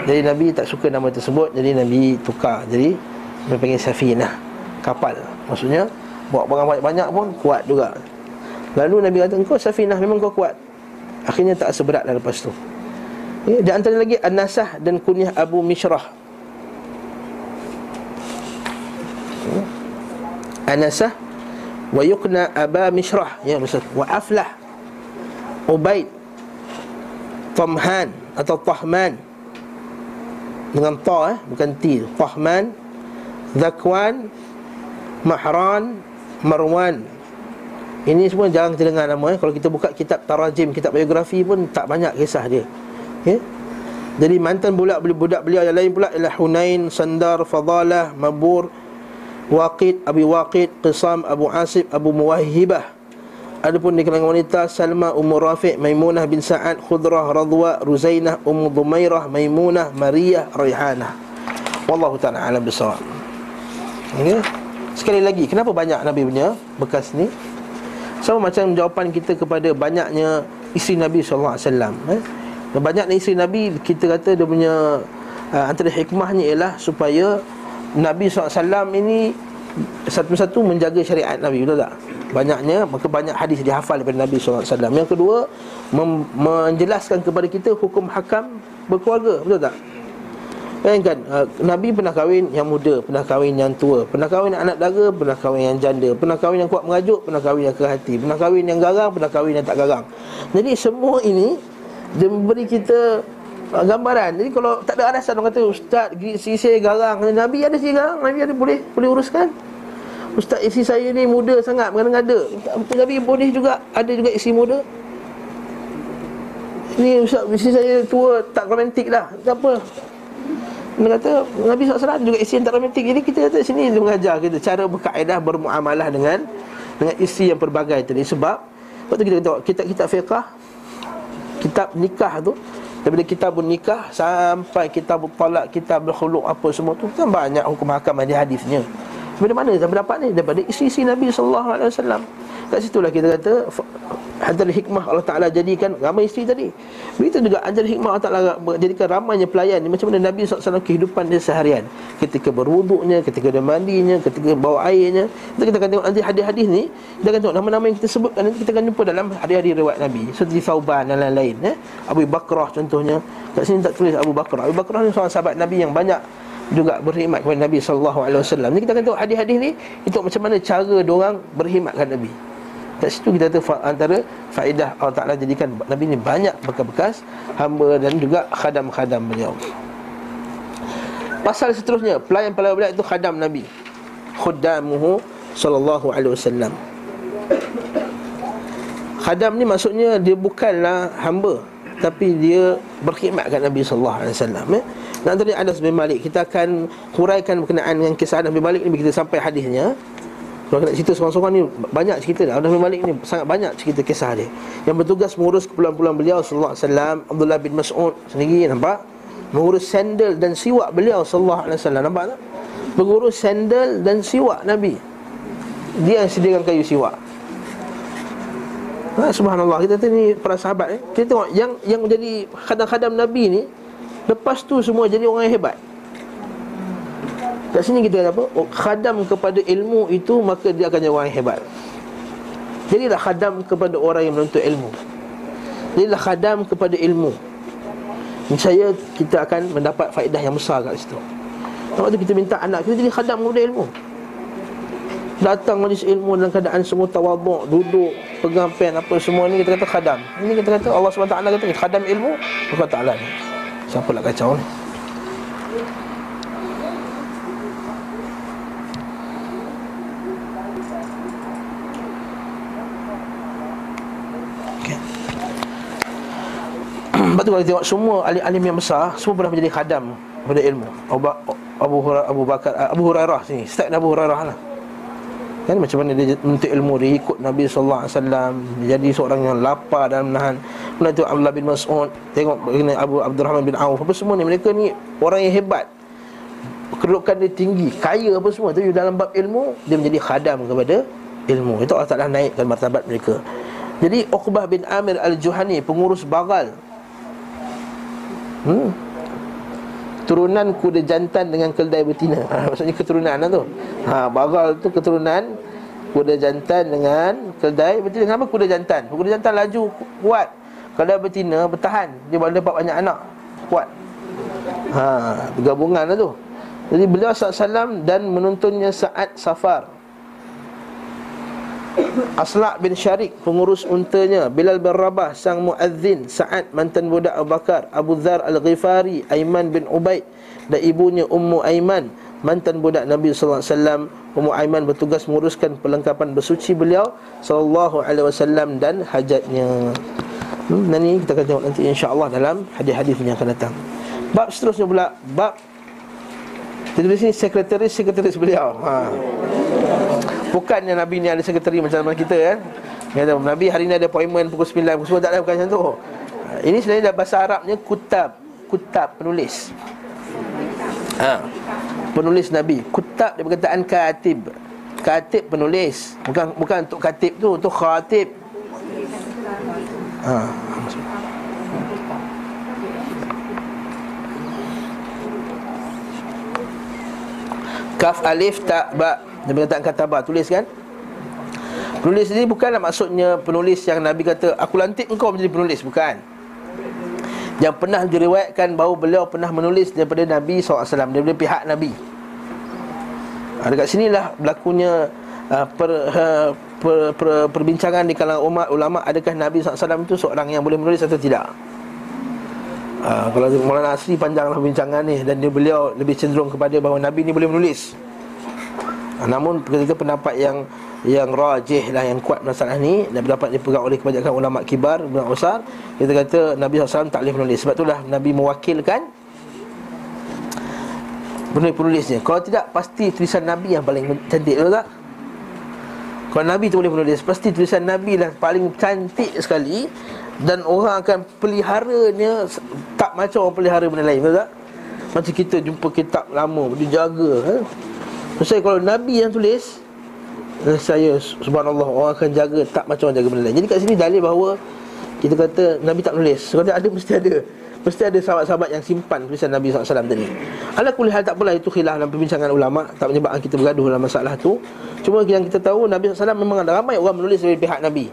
Jadi Nabi tak suka nama tersebut. Jadi Nabi tukar. Jadi Nabi panggil Safinah Kapal. Maksudnya Bawa barang banyak-banyak pun kuat juga. Lalu Nabi kata Engkau Safinah memang kau kuat. Akhirnya tak seberat dah lepas tu ya, Dan antara lagi An-Nasah dan kunyah Abu Mishrah. An-Nasah Wa yukna Aba Mishrah. Ya Maksud Wa Aflah Ubaid Tamhan atau Tahman. Dengan Ta eh, bukan T Tahman Zakwan Mahran Marwan. Ini semua jarang dengar nama eh. Kalau kita buka kitab Tarajim, kitab biografi pun Tak banyak kisah dia Ya? Jadi mantan budak budak beliau yang lain pula ialah Hunain, Sandar, Fadalah, Mabur, Waqid, Abi Waqid, Qisam, Abu Asib, Abu Muwahhibah. Adapun di kalangan wanita Salma Ummu Rafi' Maimunah bin Sa'ad Khudrah Radwa Ruzainah Ummu Dhumairah Maimunah Maria Raihanah Wallahu ta'ala alam bisawab Ini Sekali lagi Kenapa banyak Nabi punya bekas ni? Sama macam jawapan kita kepada banyaknya Isteri Nabi SAW eh? Banyaknya isteri Nabi Kita kata dia punya uh, Antara hikmahnya ialah Supaya Nabi SAW ini Satu-satu menjaga syariat Nabi Betul tak? banyaknya maka banyak hadis dihafal daripada Nabi SAW Yang kedua mem- menjelaskan kepada kita hukum hakam berkeluarga betul tak? Bayangkan uh, Nabi pernah kahwin yang muda, pernah kahwin yang tua, pernah kahwin anak dara, pernah kahwin yang janda, pernah kahwin yang kuat mengajuk, pernah kahwin yang kehati, pernah kahwin yang garang, pernah kahwin yang tak garang. Jadi semua ini dia memberi kita uh, gambaran. Jadi kalau tak ada alasan orang kata ustaz sisi garang, Nabi ada sisi garang, Nabi ada boleh boleh uruskan. Ustaz isi saya ni muda sangat Mengada-ngada Tapi boleh juga Ada juga isi muda. Ni Ustaz isi saya tua Tak romantik dah Tak apa. Dia kata Nabi SAW juga isi yang tak romantik. Jadi kita kata sini Dia mengajar kita Cara berkaedah Bermuamalah dengan Dengan isi yang pelbagai tadi Sebab. Waktu kita tengok Kitab-kitab fiqah Kitab nikah tu Daripada kitab nikah Sampai kitab talak Kitab berkhuluk Apa semua tu Kan banyak hukum hakam Ada hadisnya daripada mana saya dapat ni? Daripada isi-isi Nabi SAW Kat situlah kita kata Hajar hikmah Allah Ta'ala jadikan ramai isteri tadi. Begitu juga hajar hikmah Allah Ta'ala jadikan ramainya pelayan Macam mana Nabi SAW kehidupan dia seharian. Ketika berwuduknya, ketika dia mandinya, ketika bawa airnya. Kita, kita akan tengok nanti hadis-hadis ni. Kita akan tengok nama-nama yang kita sebutkan Nanti kita akan jumpa dalam hadis-hadis riwayat Nabi. Seperti Thauban dan lain-lain eh? Abu Bakrah contohnya. Kat sini tak tulis Abu Bakrah. Abu Bakrah ni seorang sahabat Nabi yang banyak juga berkhidmat kepada Nabi sallallahu alaihi wasallam. Ni kita akan tengok hadis-hadis ni itu macam mana cara dia orang berkhidmat kepada Nabi. Kat situ kita tahu antara faedah Allah Taala jadikan Nabi ni banyak bekas-bekas hamba dan juga khadam-khadam beliau. Pasal seterusnya, pelayan-pelayan beliau itu khadam Nabi. Khuddamuhu sallallahu alaihi wasallam. Khadam ni maksudnya dia bukanlah hamba tapi dia berkhidmat kat Nabi sallallahu alaihi wasallam eh? Dan antara Anas bin Malik Kita akan huraikan berkenaan dengan kisah Anas bin Malik ni kita sampai hadisnya. Kalau nak cerita seorang-seorang ni Banyak cerita dah Anas bin Malik ni sangat banyak cerita kisah dia. Yang bertugas mengurus kepulangan-pulang beliau Sallallahu alaihi wasallam Abdullah bin Mas'ud Sendiri nampak? Mengurus sandal dan siwak beliau Sallallahu alaihi wasallam. Nampak tak? Mengurus sandal dan siwak Nabi. Dia yang sediakan kayu siwak. Ha, subhanallah. Kita tengok ni para sahabat eh. Kita tengok yang yang menjadi khadam-khadam Nabi ni Lepas tu semua jadi orang yang hebat Kat sini kita kata apa? Oh, khadam kepada ilmu itu maka dia akan jadi orang yang hebat. Jadilah khadam kepada orang yang menuntut ilmu. Jadilah khadam kepada ilmu. Saya kita akan mendapat faedah yang besar kat situ. Waktu kita minta anak kita jadi khadam kepada ilmu. Datang majlis ilmu dalam keadaan semua tawaduk, duduk, pegang pen apa semua ni kita kata khadam. Ini kita kata Allah SWT kata khadam ilmu, Allah ni. Siapa nak kacau ni? Sebab tu kalau tengok semua alim-alim yang besar Semua pernah menjadi khadam pada ilmu. Abu, Abu, Abu Bakar Abu Hurairah sini. Start Abu Hurairah lah Kan macam mana dia menuntut ilmu Dia ikut Nabi SAW Dia jadi seorang yang lapar dan menahan. Kemudian tu Abdullah bin Mas'ud Tengok bagaimana Abu Abdul bin Auf Apa semua ni Mereka ni orang yang hebat. Kedudukan dia tinggi Kaya apa semua. Tapi dalam bab ilmu Dia menjadi khadam kepada ilmu. Itu Allah Ta'ala naikkan martabat mereka. Jadi Uqbah bin Amir Al-Juhani Pengurus Bagal. Hmm. Turunan kuda jantan dengan keldai betina. Ha, Maksudnya keturunan lah tu. Ha, Bagal tu keturunan Kuda jantan dengan keldai betina. Kenapa kuda jantan? Kuda jantan laju kuat. Keldai betina bertahan. Dia boleh dapat banyak anak. Kuat. Ha, Gabungan lah tu. Jadi beliau SAW dan menuntunnya saat safar Aslak bin Syarik pengurus untanya Bilal bin Rabah sang muazzin Sa'ad mantan budak Abu Bakar Abu Dhar Al-Ghifari Aiman bin Ubaid dan ibunya Ummu Aiman mantan budak Nabi sallallahu alaihi wasallam. Ummu Aiman bertugas menguruskan perlengkapan bersuci beliau sallallahu alaihi wasallam dan hajatnya. Hmm, nanti kita akan tengok nanti insya-Allah dalam hadis-hadis yang akan datang. Bab seterusnya pula bab jadi di sini sekretaris-sekretaris beliau. Ha. Bukannya Nabi ni ada sekretari macam mana kita ya? Kata, Nabi hari ni ada appointment pukul 9 Pukul 10 tak ada bukan macam tu Ini sebenarnya dalam bahasa Arabnya kutab Kutab penulis ha. Penulis Nabi Kutab dia perkataan katib Katib penulis Bukan bukan untuk katib tu Untuk khatib ha. Kaf alif tak ba dia perkataan katabah Tulis kan? Penulis ini bukanlah maksudnya penulis yang Nabi kata Aku lantik engkau menjadi penulis. Bukan. Yang pernah diriwayatkan bahawa beliau pernah menulis Daripada Nabi SAW Daripada pihak Nabi. Ha, Dekat sinilah berlakunya uh, per, uh, per, per, Perbincangan di kalangan umat ulama Adakah Nabi SAW itu seorang yang boleh menulis atau tidak? Uh, Kalau Maulana Asri panjanglah perbincangan ni Dan dia beliau lebih cenderung kepada bahawa Nabi ni boleh menulis. Ha, namun ketika pendapat yang yang rajih lah yang kuat masalah ni dan pendapat dipegang oleh kebanyakan ulama kibar ulama besar kita kata Nabi SAW tak boleh menulis. Sebab itulah Nabi mewakilkan penulis-penulisnya kalau tidak pasti tulisan Nabi yang paling cantik betul tak? Kalau Nabi tu boleh menulis pasti tulisan Nabi lah paling cantik sekali. Dan orang akan peliharanya tak macam orang pelihara benda lain betul tak? Macam kita jumpa kitab lama dijaga eh? Maksudnya kalau Nabi yang tulis eh, Saya subhanallah Orang akan jaga Tak macam orang jaga benda lain. Jadi kat sini dalil bahawa Kita kata Nabi tak tulis Kalau ada mesti ada Mesti ada sahabat-sahabat yang simpan Tulisan Nabi SAW tadi. Ala kuliah tak pula itu khilaf dalam perbincangan ulama Tak menyebabkan kita bergaduh dalam masalah tu. Cuma yang kita tahu Nabi SAW memang ada ramai orang menulis dari pihak Nabi.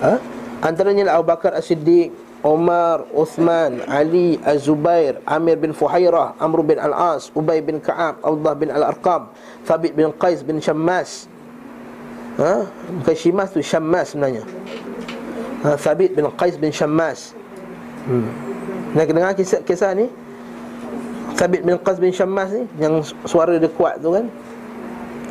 Ha? Antaranya Abu Bakar As-Siddiq Omar, Uthman, Ali, Az-Zubair, Amir bin Fuhairah, Amr bin Al-As, Ubay bin Ka'ab, Abdullah bin Al-Arqam, Thabit bin Qais bin Syammas. Ha? Bukan Syimas tu Syammas sebenarnya. Ha, Thabit bin Qais bin Syammas. Hmm. Nak dengar kisah, kisah ni? Thabit bin Qais bin Syammas ni yang suara dia kuat tu kan?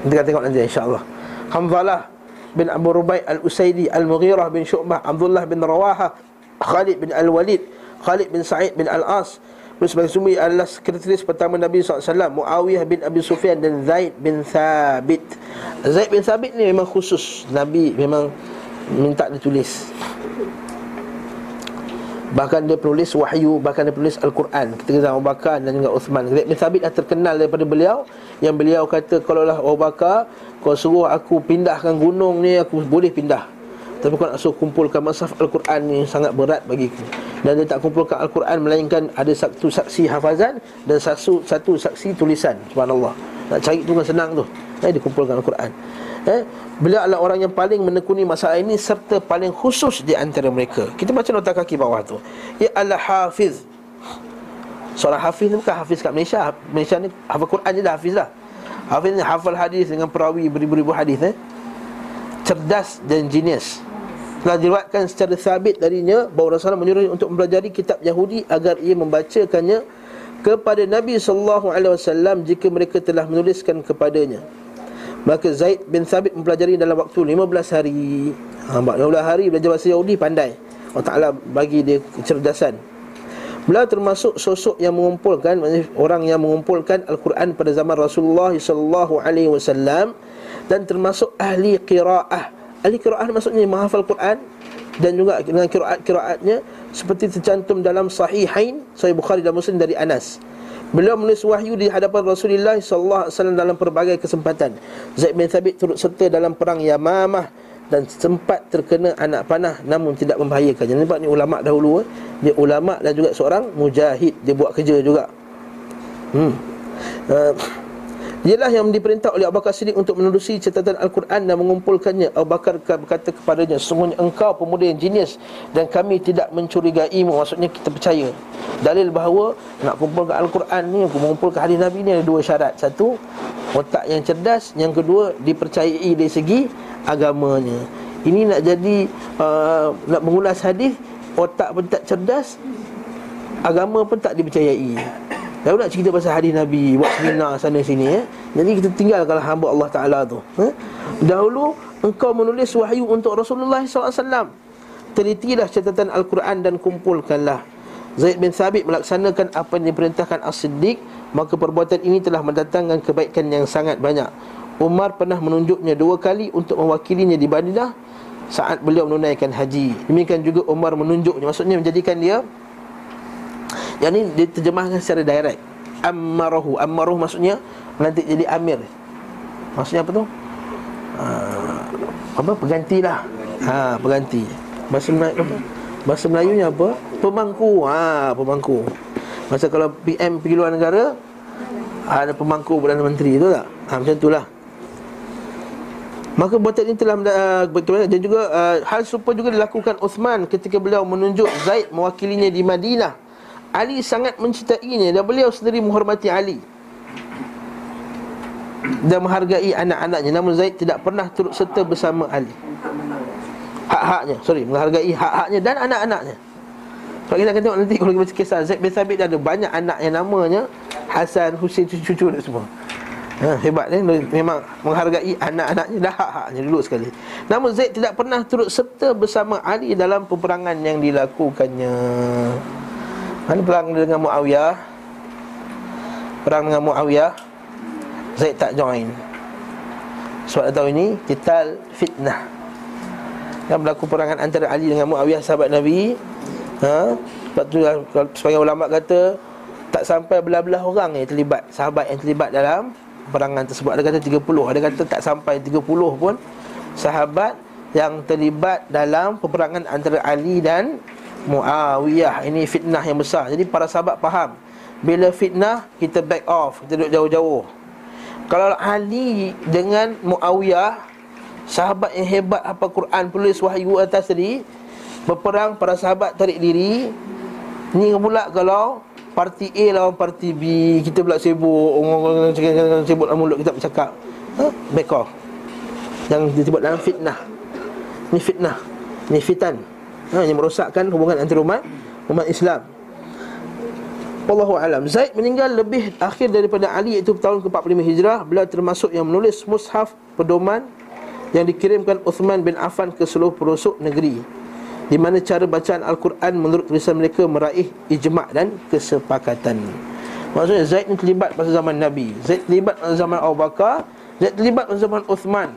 Kita tengok nanti insya-Allah. Hamzalah bin Abu Rubai Al-Usaidi Al-Mughirah bin Syu'bah Abdullah bin Rawaha Khalid bin Al-Walid Khalid bin Sa'id bin Al-As. Sebagai sumber adalah sekretaris pertama Nabi SAW Muawiyah bin Abi Sufyan dan Zaid bin Thabit. Zaid bin Thabit ni memang khusus Nabi memang minta dia tulis. Bahkan dia penulis wahyu Bahkan dia penulis Al-Quran. Ketika zaman Abu Bakar dan juga Uthman. Zaid bin Thabit dah terkenal daripada beliau Yang beliau kata Kalau lah Abu Bakar Kau suruh aku pindahkan gunung ni Aku boleh pindah Tapi kau nak suruh kumpulkan Masaf Al-Quran ni Sangat berat bagiku. Dan dia tak kumpulkan Al-Quran Melainkan ada satu saksi hafazan Dan satu, satu saksi tulisan. Subhanallah. Nak cari tu kan senang tu. Eh, Dia kumpulkan Al-Quran. Eh, Beliau adalah orang yang paling menekuni masalah ini Serta paling khusus di antara mereka. Kita baca nota kaki bawah tu. Ya Allah Hafiz Seorang Hafiz ni bukan Hafiz kat Malaysia. Malaysia ni hafal Quran je dah Hafiz lah Hafiz ni hafal hadis dengan perawi beribu-ribu hadis eh. Cerdas dan jenius telah diriwayatkan secara sabit darinya bahawa Rasulullah menyuruh untuk mempelajari kitab Yahudi agar ia membacakannya kepada Nabi sallallahu alaihi wasallam jika mereka telah menuliskan kepadanya. Maka Zaid bin Sabit mempelajari dalam waktu 15 hari. Ha, 15 hari belajar bahasa Yahudi pandai. Allah Taala bagi dia kecerdasan. Beliau termasuk sosok yang mengumpulkan orang yang mengumpulkan Al-Quran pada zaman Rasulullah sallallahu alaihi wasallam dan termasuk ahli qiraah. Ahli qiraah maksudnya menghafal Quran dan juga dengan qiraat-qiraatnya seperti tercantum dalam sahihain Sahih Bukhari dan Muslim dari Anas. Beliau menulis wahyu di hadapan Rasulullah sallallahu alaihi wasallam dalam pelbagai kesempatan. Zaid bin Thabit turut serta dalam perang Yamamah dan sempat terkena anak panah namun tidak membahayakan. Jadi nampak ni ulama dahulu eh. dia ulama dan juga seorang mujahid, dia buat kerja juga. Hmm. Uh, Dialah yang diperintah oleh Abu Bakar Siddiq untuk menerusi catatan Al-Quran dan mengumpulkannya. Abu Bakar berkata kepadanya, sesungguhnya engkau pemuda yang jenius dan kami tidak mencurigaimu. Maksudnya kita percaya. Dalil bahawa nak kumpulkan Al-Quran ni, mengumpulkan hadis Nabi ni ada dua syarat. Satu, otak yang cerdas. Yang kedua, dipercayai dari segi agamanya. Ini nak jadi, uh, nak mengulas hadis, otak pun tak cerdas, agama pun tak dipercayai. Lalu nak cerita pasal hadis Nabi Buat seminar sana sini eh? Jadi kita tinggal kalau hamba Allah Ta'ala tu eh? Dahulu engkau menulis wahyu untuk Rasulullah SAW Telitilah catatan Al-Quran dan kumpulkanlah Zaid bin Thabit melaksanakan apa yang diperintahkan As-Siddiq Maka perbuatan ini telah mendatangkan kebaikan yang sangat banyak Umar pernah menunjuknya dua kali untuk mewakilinya di Madinah Saat beliau menunaikan haji Demikian juga Umar menunjuknya Maksudnya menjadikan dia yang ni diterjemahkan secara direct Ammarahu Ammarahu maksudnya Nanti jadi amir Maksudnya apa tu? Uh, apa? Penggantilah ha, Pengganti Bahasa Melayu apa? Bahasa Melayunya apa? Pemangku ha, Pemangku Masa kalau PM pergi luar negara Ada pemangku Perdana Menteri tu tak? Ha, macam itulah Maka buatan ini telah uh, Dan juga uh, Hal serupa juga dilakukan Uthman Ketika beliau menunjuk Zaid Mewakilinya di Madinah Ali sangat mencintainya dan beliau sendiri menghormati Ali. Dan menghargai anak-anaknya. Namun Zaid tidak pernah turut serta bersama Ali. Hak-haknya sorry menghargai hak-haknya dan anak-anaknya. Kalau kita akan tengok nanti kalau kita kisah Zaid bin Thabit ada banyak anak yang namanya Hasan, Husin, cucu-cucu dan semua. Ha, Hebat ni Memang menghargai anak-anaknya dan hak-haknya dulu sekali. Namun Zaid tidak pernah turut serta bersama Ali dalam peperangan yang dilakukannya mana perang dengan Muawiyah? Perang dengan Muawiyah Zaid tak join. Sebab tahu ini Kita fitnah. Yang berlaku perangan antara Ali dengan Muawiyah Sahabat Nabi ha? Sebab tu Sebagai ulama kata Tak sampai belah-belah orang yang terlibat Sahabat yang terlibat dalam Perangan tersebut. Ada kata 30 Ada kata tak sampai 30 pun Sahabat yang terlibat dalam peperangan antara Ali dan Muawiyah Ini fitnah yang besar. Jadi para sahabat faham Bila fitnah Kita back off Kita duduk jauh-jauh. Kalau Ali dengan Muawiyah Sahabat yang hebat apa Quran Penulis wahyu atas tadi Berperang para sahabat tarik diri. Ni pula kalau Parti A lawan parti B Kita pula sibuk sibuk dalam mulut kita bercakap. Ha? Back off. Yang disebut dalam fitnah. Ni fitnah. Ni fitan ha, Yang merosakkan hubungan antara umat Umat Islam Wallahu alam. Zaid meninggal lebih akhir daripada Ali iaitu tahun ke-45 Hijrah. Beliau termasuk yang menulis mushaf pedoman yang dikirimkan Uthman bin Affan ke seluruh pelosok negeri. Di mana cara bacaan Al-Quran menurut tulisan mereka meraih ijma' dan kesepakatan. Maksudnya Zaid ni terlibat pada zaman Nabi. Zaid terlibat pada zaman Abu Bakar, Zaid terlibat pada zaman Uthman.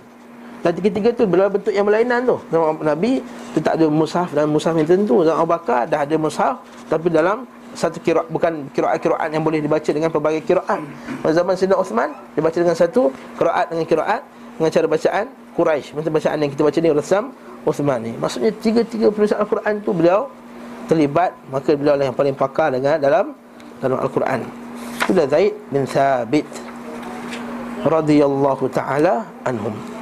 Dan tiga-tiga tu berlalu bentuk yang berlainan tu. Nabi tu tak ada mushaf dan mushaf yang tentu Zaman Abu Bakar dah ada mushaf Tapi dalam satu kiraat Bukan kiraat-kiraat yang boleh dibaca dengan pelbagai kiraat Pada zaman Sayyidina Uthman Dibaca dengan satu kiraat dengan kiraat Dengan cara bacaan Quraisy Macam bacaan yang kita baca ni Rasam Uthman ni. Maksudnya tiga-tiga penulisan Al-Quran tu beliau terlibat Maka beliau lah yang paling pakar dengan dalam dalam Al-Quran. Sudah Zaid bin Thabit radhiyallahu taala anhum.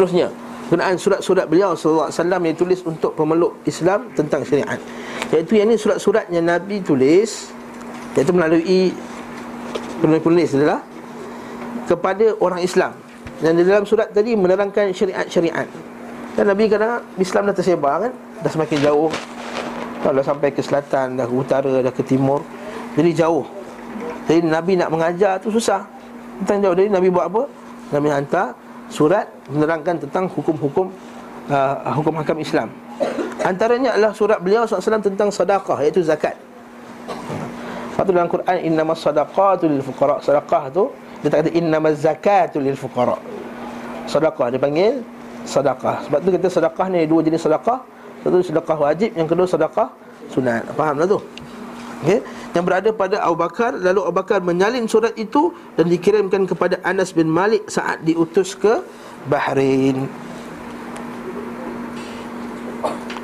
Seterusnya, penggunaan surat-surat beliau wasallam yang tulis untuk pemeluk Islam tentang syariat. Iaitu yang ini surat-surat yang Nabi tulis iaitu melalui penulis-penulis adalah kepada orang Islam. Dan di dalam surat tadi menerangkan syariat-syariat. Dan Nabi kadang Islam dah tersebar kan, dah semakin jauh. Dah sampai ke selatan, dah ke utara, dah ke timur. Jadi jauh. Jadi Nabi nak mengajar tu susah. Tentang jauh Jadi Nabi buat apa? Nabi hantar surat menerangkan tentang hukum-hukum uh, hukum hakam Islam. Antaranya adalah surat beliau SAW tentang sedekah iaitu zakat. Lepas tu dalam Quran innamas sadaqatu lil fuqara. Sedekah tu dia tak kata innamaz zakatu lil fuqara. Sedekah dia panggil sedekah. Sebab tu kita sedekah ni dua jenis sedekah. Satu sedekah wajib, yang kedua sedekah sunat. Fahamlah tu? Okay? Yang berada pada Abu Bakar. Lalu Abu Bakar menyalin surat itu Dan dikirimkan kepada Anas bin Malik Saat diutus ke Bahrain.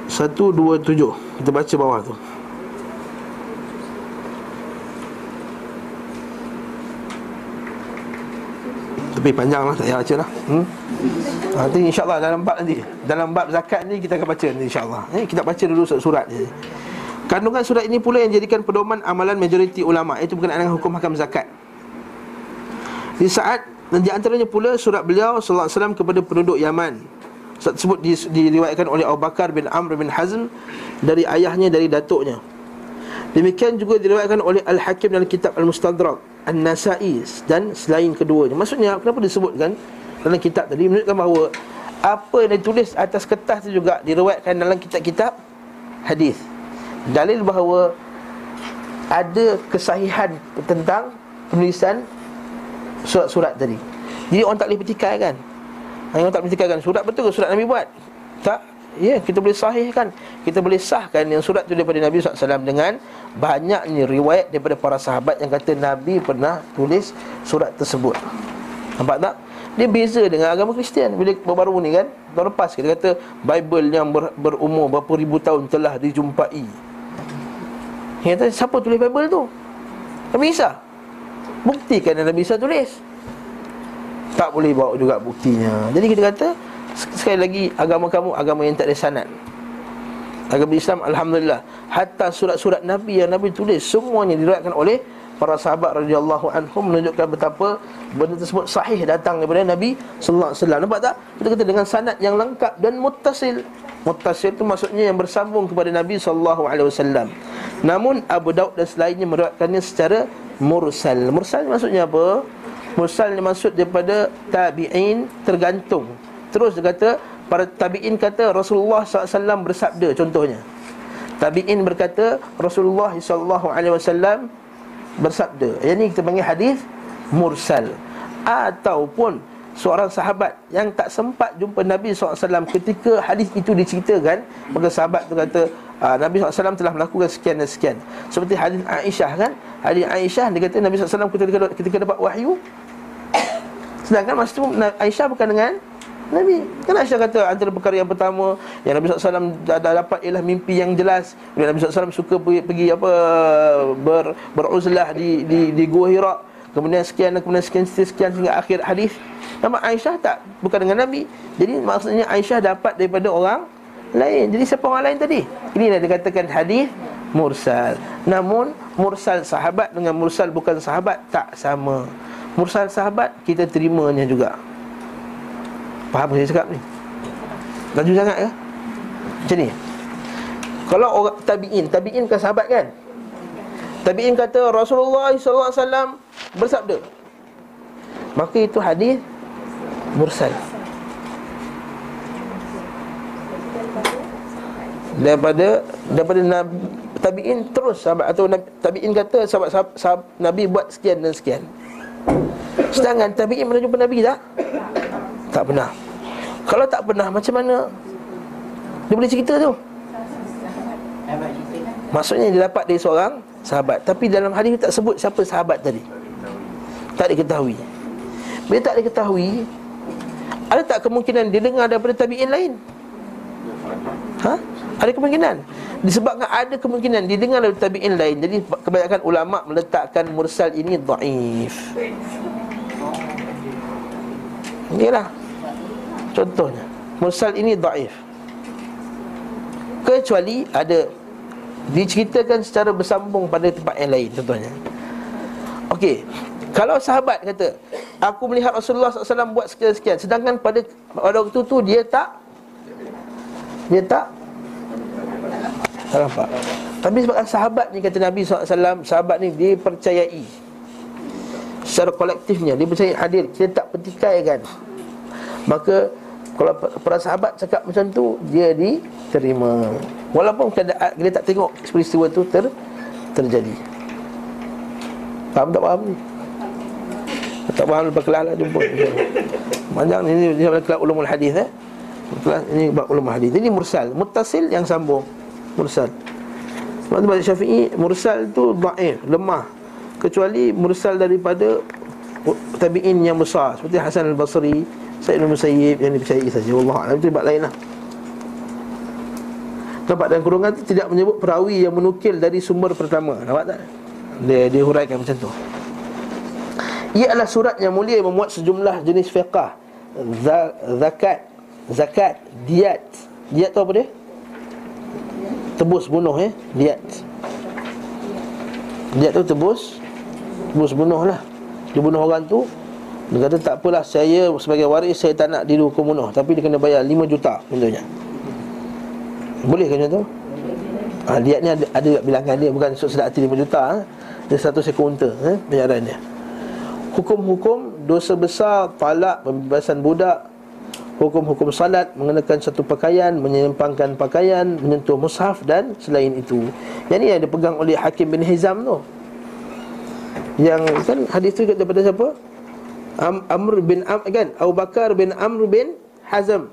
Satu, dua, tujuh. Kita baca bawah tu. Tapi panjang lah, tak payah baca lah hmm? Nanti insyaAllah dalam bab nanti Dalam bab zakat ni kita akan baca nanti insyaAllah. Eh, Kita baca dulu surat-surat ni Kandungan surat ini pula yang jadikan pedoman amalan majoriti ulama Itu berkenaan dengan hukum hakam zakat Di saat dan di antaranya pula surat beliau sallallahu alaihi wasallam kepada penduduk Yaman. Surat tersebut diriwayatkan oleh Abu Bakar bin Amr bin Hazm dari ayahnya dari datuknya. Demikian juga diriwayatkan oleh Al-Hakim dalam kitab Al-Mustadrak, An-Nasa'i dan selain keduanya. Maksudnya kenapa disebutkan dalam kitab tadi menunjukkan bahawa apa yang ditulis atas kertas itu juga diriwayatkan dalam kitab-kitab hadis dalil bahawa ada kesahihan tentang penulisan surat-surat tadi. Jadi orang tak boleh petikai kan? Orang tak boleh petikai kan surat betul ke surat Nabi buat? Tak. Ya, kita boleh sahihkan. Kita boleh sahkan yang surat itu daripada Nabi SAW dengan banyaknya riwayat daripada para sahabat yang kata Nabi pernah tulis surat tersebut. Nampak tak? Dia beza dengan agama Kristian Bila baru-baru ni kan Tahun lepas kita kata Bible yang ber, berumur berapa ribu tahun telah dijumpai dia kata, siapa tulis Bible tu? Nabi Isa Buktikan Nabi Isa tulis Tak boleh bawa juga buktinya Jadi kita kata Sekali lagi agama kamu agama yang tak ada sanat Agama Islam Alhamdulillah Hatta surat-surat Nabi yang Nabi tulis Semuanya diriwayatkan oleh para sahabat radhiyallahu anhum menunjukkan betapa benda tersebut sahih datang daripada Nabi sallallahu alaihi wasallam. Nampak tak? Kita kata dengan sanad yang lengkap dan muttasil. Muttasil itu maksudnya yang bersambung kepada Nabi wasallam. Namun Abu Daud dan selainnya meriwayatkannya secara mursal. Mursal maksudnya apa? Mursal ni maksud daripada tabi'in tergantung. Terus dia kata para tabi'in kata Rasulullah SAW bersabda contohnya. Tabi'in berkata Rasulullah SAW bersabda. Yang ni kita panggil hadis mursal ataupun seorang sahabat yang tak sempat jumpa Nabi SAW ketika hadis itu diceritakan maka sahabat tu kata ah, Nabi SAW telah melakukan sekian dan sekian seperti hadis Aisyah kan hadis Aisyah dia kata Nabi SAW ketika, ketika dapat wahyu sedangkan masa itu Aisyah bukan dengan Nabi Kan Aisyah kata antara perkara yang pertama Yang Nabi SAW dah, dah dapat ialah mimpi yang jelas Bila Nabi SAW suka pergi, pergi apa ber, Beruzlah di, di, di Gua Hira Kemudian sekian dan kemudian sekian, sekian, sekian hingga akhir hadis Nama Aisyah tak bukan dengan Nabi Jadi maksudnya Aisyah dapat daripada orang lain Jadi siapa orang lain tadi? Ini dikatakan hadis mursal Namun mursal sahabat dengan mursal bukan sahabat tak sama Mursal sahabat kita terimanya juga Faham saya cakap ni? Laju sangat ke? Macam ni Kalau orang tabi'in Tabi'in kan sahabat kan? Tabi'in kata Rasulullah SAW bersabda Maka itu hadis mursal. Daripada daripada nabi tabiin terus sahabat atau nabi, tabiin kata sahabat, sahabat, sahabat nabi buat sekian dan sekian. Sedangkan tabiin pernah jumpa nabi tak? Tak pernah. Kalau tak pernah macam mana? Dia boleh cerita tu? Maksudnya dia dapat dari seorang sahabat. Tapi dalam hadis tak sebut siapa sahabat tadi. Tak diketahui. Bila tak diketahui Ada tak kemungkinan dia dengar daripada tabi'in lain? Ha? Ada kemungkinan? Disebabkan ada kemungkinan Didengar oleh tabi'in lain. Jadi kebanyakan ulama' meletakkan mursal ini Da'if. Inilah Contohnya. Mursal ini da'if. Kecuali ada Diceritakan secara bersambung pada tempat yang lain Contohnya. Okey Kalau sahabat kata Aku melihat Rasulullah SAW buat sekian-sekian Sedangkan pada pada waktu tu dia tak Dia tak Tak nampak. Tapi sebab sahabat ni kata Nabi SAW Sahabat ni dipercayai. Secara kolektifnya Dia percaya hadir. Kita tak petikai kan. Maka Kalau para sahabat cakap macam tu Dia diterima. Walaupun kita, kita tak tengok peristiwa tu ter, terjadi. Faham tak faham ni? Tak faham lepas kelas lah jumpa. Panjang ni, ni dia kelas ulumul hadis eh? Kelas ini bab ulumul hadis. Ini mursal, mutasil yang sambung. Mursal. Sebab tu Syafi'i Mursal tu da'if, lemah. Kecuali mursal daripada Tabi'in yang besar. Seperti Hasan al-Basri Sayyid al-Musayyib yang dipercayai saja Allah Alam. Itu bab lain lah. Nampak dan kurungan itu tidak menyebut perawi yang menukil dari sumber pertama. Nampak tak? Dia, dia huraikan macam tu Ia adalah surat yang mulia memuat sejumlah jenis fiqah. Zakat Zakat Diat. Diat tu apa dia? Tebus bunuh eh? Diat. Diat tu tebus. Tebus bunuh lah. Dia bunuh orang tu. Dia kata tak apalah Saya sebagai waris Saya tak nak dihukum bunuh. Tapi dia kena bayar 5 juta Contohnya boleh kan contoh? Ha, lihat ni ada, ada bilangan dia. Bukan sedap hati 5 juta ha? Dia satu sekor unta eh, Bayaran dia Hukum-hukum dosa besar Talak, pembebasan budak Hukum-hukum salat Mengenakan satu pakaian Menyempangkan pakaian Menyentuh mushaf Dan selain itu Yang ni yang dipegang oleh Hakim bin Hizam tu Yang kan hadis tu daripada siapa? Am, Amr bin Am, kan? Abu Bakar bin Amr bin Hazam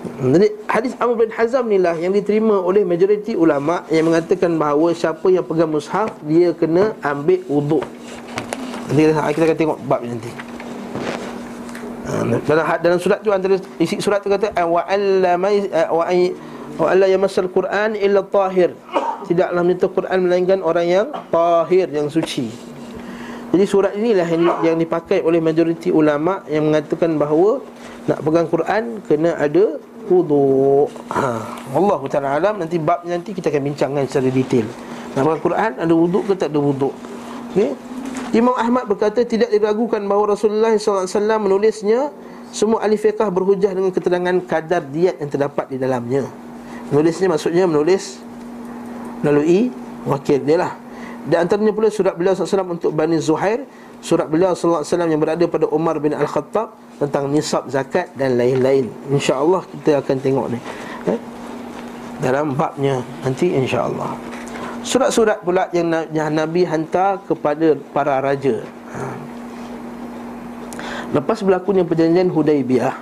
jadi hadis Amr bin Hazam ni lah yang diterima oleh majoriti ulama yang mengatakan bahawa siapa yang pegang mushaf dia kena ambil wuduk. Nanti kita akan tengok bab nanti. Ha, dalam dalam surat tu antara isi surat tu kata wa allama wa ay wa alla yamassal Quran illa tahir. Tidaklah menyentuh Quran melainkan orang yang tahir yang suci. Jadi surat inilah yang, yang dipakai oleh majoriti ulama yang mengatakan bahawa nak pegang Quran kena ada wudu. Ha, Allah Taala alam nanti bab nanti kita akan bincangkan secara detail. Nak baca Quran ada wudu ke tak ada wudu. Okey. Imam Ahmad berkata tidak diragukan bahawa Rasulullah SAW menulisnya semua ahli fiqh berhujah dengan keterangan kadar diat yang terdapat di dalamnya. Menulisnya maksudnya menulis melalui wakil dia lah. Dan antaranya pula surat beliau SAW untuk Bani Zuhair Surat beliau SAW yang berada pada Umar bin Al-Khattab tentang nisab zakat dan lain-lain. Insya-Allah kita akan tengok ni. Eh? Dalam babnya nanti insya-Allah. Surat-surat pula yang, yang Nabi hantar kepada para raja. Ha. Lepas berlakunya perjanjian Hudaibiyah.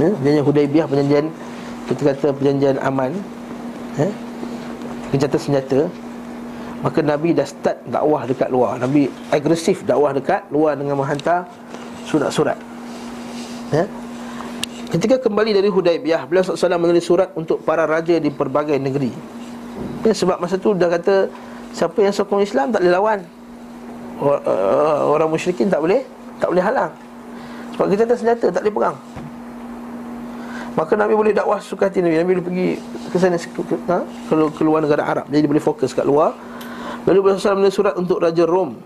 Ya, perjanjian Hudaibiyah perjanjian kita kata perjanjian aman. Ya. Gencatan senjata Maka Nabi dah start dakwah dekat luar Nabi agresif dakwah dekat luar dengan menghantar surat-surat ya? Ketika kembali dari Hudaibiyah Beliau SAW menulis surat untuk para raja di berbagai negeri ya, Sebab masa tu dah kata Siapa yang sokong Islam tak boleh lawan. Uh, Orang musyrikin tak boleh Tak boleh halang. Sebab kita ada senjata tak boleh perang. Maka Nabi boleh dakwah suka hati Nabi. Nabi boleh pergi ke sana ha? ke luar negara Arab. Jadi boleh fokus kat luar. Lalu Nabi SAW menulis surat untuk Raja Rom.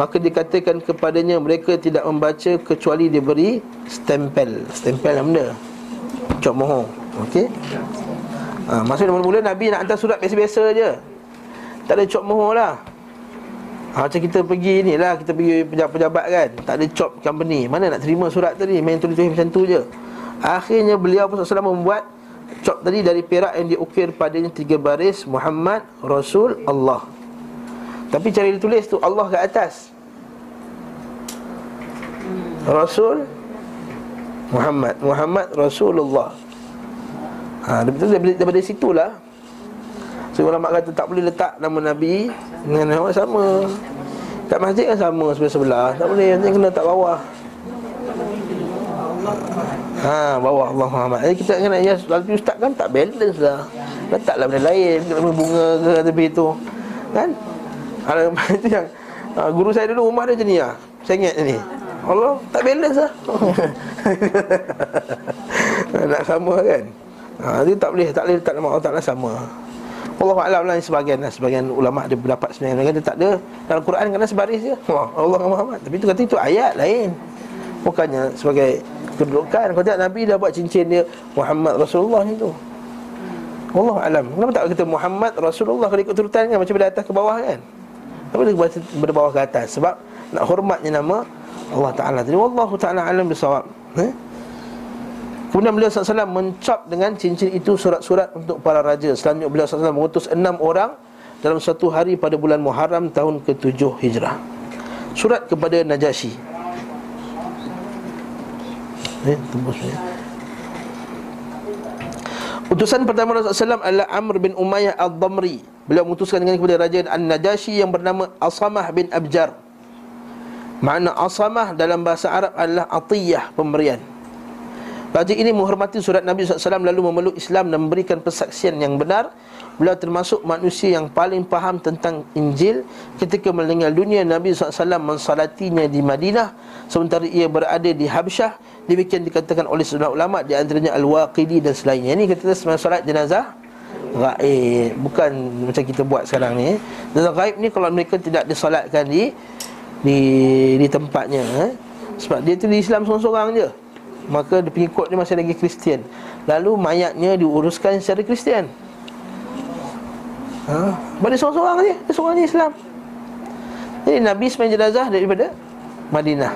Maka dikatakan kepadanya mereka tidak membaca kecuali diberi stempel. Stempel apa benda? Cok mohon. Okey ha, Maksudnya mula-mula Nabi nak hantar surat biasa-biasa je. Tak ada cop mohon lah. Ha, Macam kita pergi ni lah Kita pergi pejabat-pejabat kan. Tak ada cop company. Mana nak terima surat tadi Main tulis-tulis macam tu je. Akhirnya beliau SAW membuat Cop tadi dari perak yang diukir padanya Tiga baris Muhammad Rasul Allah. Tapi cara ditulis tu Allah ke atas. Rasul Muhammad. Muhammad Rasulullah ha, Betul daripada, daripada situlah So ulama kata tak boleh letak nama Nabi Dengan nama sama Kat masjid kan sama sebelah-sebelah Tak boleh, nanti kena tak bawah Ha, bawah Allah Muhammad. Jadi kita kena ya lalu ustaz kan tak balance lah. Letaklah benda lain, letak bunga ke tepi tu. Kan? Ada itu yang ha, guru saya dulu rumah dia macam ni lah. Ingat ni. Allah tak balance lah. Nak sama kan? Ha, dia tak boleh, tak boleh letak nama Allah Ta'ala sama. Allah Alam lah sebagian lah Sebagian ulama dia berdapat sebenarnya. Dia tak ada. Dalam Quran kena sebaris je Wah, Allah Muhammad. Tapi itu kata itu ayat lain. Bukannya sebagai kedudukan. Kalau tak Nabi dah buat cincin dia Muhammad Rasulullah itu Allah Alam. Kenapa tak kata Muhammad Rasulullah? Kalau ikut turutan kan Macam dari atas ke bawah kan? Tapi dia dari bawah ke atas? Sebab nak hormatnya nama Allah Ta'ala. Jadi Allah Ta'ala Alam bisawab. Eh? Kemudian beliau SAW mencap dengan cincin itu surat-surat untuk para raja. Selanjutnya beliau SAW mengutus enam orang Dalam satu hari pada bulan Muharram tahun ke-7 Hijrah. Surat kepada Najasyi Eh, tembus ni. Utusan pertama Rasulullah SAW adalah Amr bin Umayyah Al-Damri. Beliau mengutuskan dengan kepada Raja An-Najasyi yang bernama Asamah bin Abjar. Makna Asamah dalam bahasa Arab adalah Atiyah, pemberian Raja ini menghormati surat Nabi SAW lalu memeluk Islam dan memberikan persaksian yang benar. Beliau termasuk manusia yang paling faham tentang Injil. Ketika meninggal dunia Nabi SAW mensalatinya di Madinah. Sementara ia berada di Habsyah. Demikian dikatakan oleh sejumlah ulama Di antaranya Al-Waqidi dan selainnya. Ini kata sebenarnya salat jenazah Gaib. Bukan macam kita buat sekarang ni. Jenazah gaib ni kalau mereka tidak disolatkan di Di, di tempatnya eh? Sebab dia tu di Islam seorang-seorang je Maka pengikut dia masih lagi Kristian. Lalu mayatnya diuruskan secara Kristian. Ha? Dia seorang-seorang je. Dia seorang je Islam. Jadi Nabi sebenarnya jenazah daripada Madinah.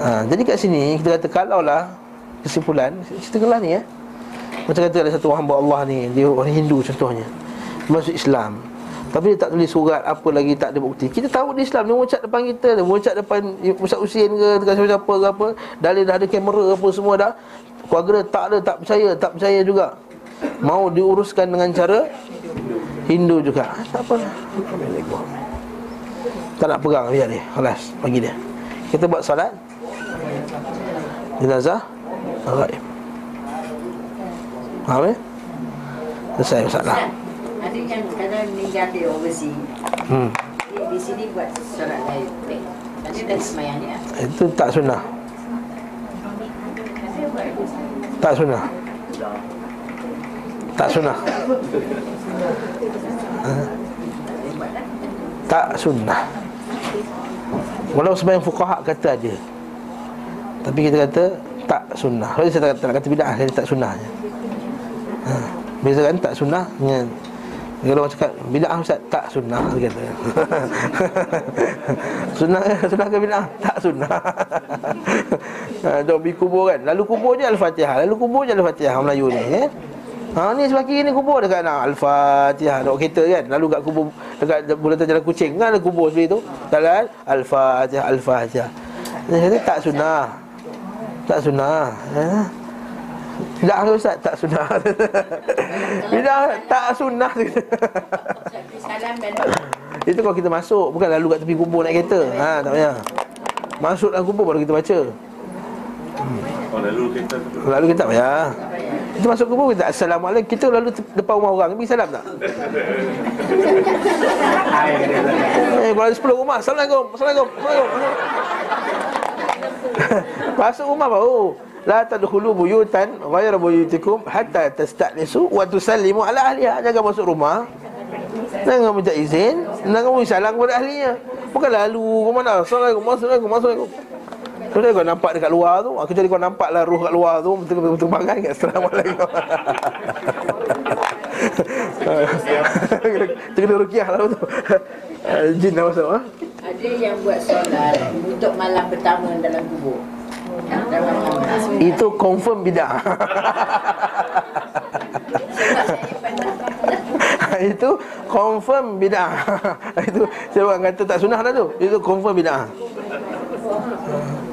Ha, Jadi kat sini kita kata kalau lah Kesimpulan Cerita kelas ni ya Macam kata ada satu hamba Allah ni Dia orang Hindu contohnya. Masuk Islam tapi dia tak tulis surat apa lagi tak ada bukti. Kita tahu di Islam dia mengucap depan kita, dia mengucap depan Ustaz Husin ke, dekat siapa-siapa ke apa. Dalil dah ada kamera apa semua dah. Keluarga dia tak ada, tak percaya, tak percaya juga. Mau diuruskan dengan cara Hindu juga. Ah, tak apa. Tak nak pegang biar dia. Kelas bagi dia. Kita buat solat. Jenazah Ghaib. Faham eh? Selesai masalah. Ada yang kadang meninggal di overseas Hmm. di, di sini buat solat lain Nanti dah semayangnya Itu tak sunnah. Tak sunnah. Tak sunnah. Ha? Tak sunnah. Walau sebagian fuqaha kata ada. Tapi kita kata tak sunnah. Kalau saya tak, tak nak kata bid'ah, saya tak sunnah je. Ha. Beza kan tak sunnah dengan kalau orang cakap bid'ah ustaz tak sunnah dia kata. sunnah sunnah ke bid'ah? Tak sunnah. ha dok pergi kubur kan. Lalu kubur je al-Fatihah. Lalu kubur je al-Fatihah Melayu ni kan. Ha ni sebelah kiri ni kubur dekat nak al-Fatihah dok kereta kan. Lalu kat kubur dekat bulatan jalan kucing kan ada kubur sebelah tu. Jalan al-Fatihah al-Fatihah. Kata tak sunnah. Tak sunnah. Ha? Tidak ke Ustaz? Tak sunnah. Tidak, tak sunnah. Itu kalau kita masuk Bukan lalu kat tepi kubur naik kereta. Ha, Tak payah. Masuk dalam kubur baru kita baca. Oh, lalu kita Lalu kita tak payah. Kita masuk kubur kita Assalamualaikum. Kita lalu te- depan rumah orang. Bagi salam tak? Eh, kalau ada 10 rumah. Assalamualaikum. Assalamualaikum. Assalamualaikum. Masuk rumah baru La tadkhulu buyutan ghayra buyutikum hatta tasta'nisu wa tusallimu ala ahliha. Jangan masuk rumah. Jangan minta izin, jangan beri salam kepada ahlinya. Bukan lalu ke mana? Assalamualaikum, Assalamualaikum, Assalamualaikum. Kalau kau nampak dekat luar tu, aku jadi kau nampak lah roh kat luar tu, betul-betul betul bangai kat Assalamualaikum. Kita kena rukiah lah tu. Jin dah masuk ha? Ada yang buat solat untuk malam pertama dalam kubur Itu confirm bid'ah. itu confirm bid'ah. itu saya orang kata tak sunnah dah tu. Itu confirm bid'ah.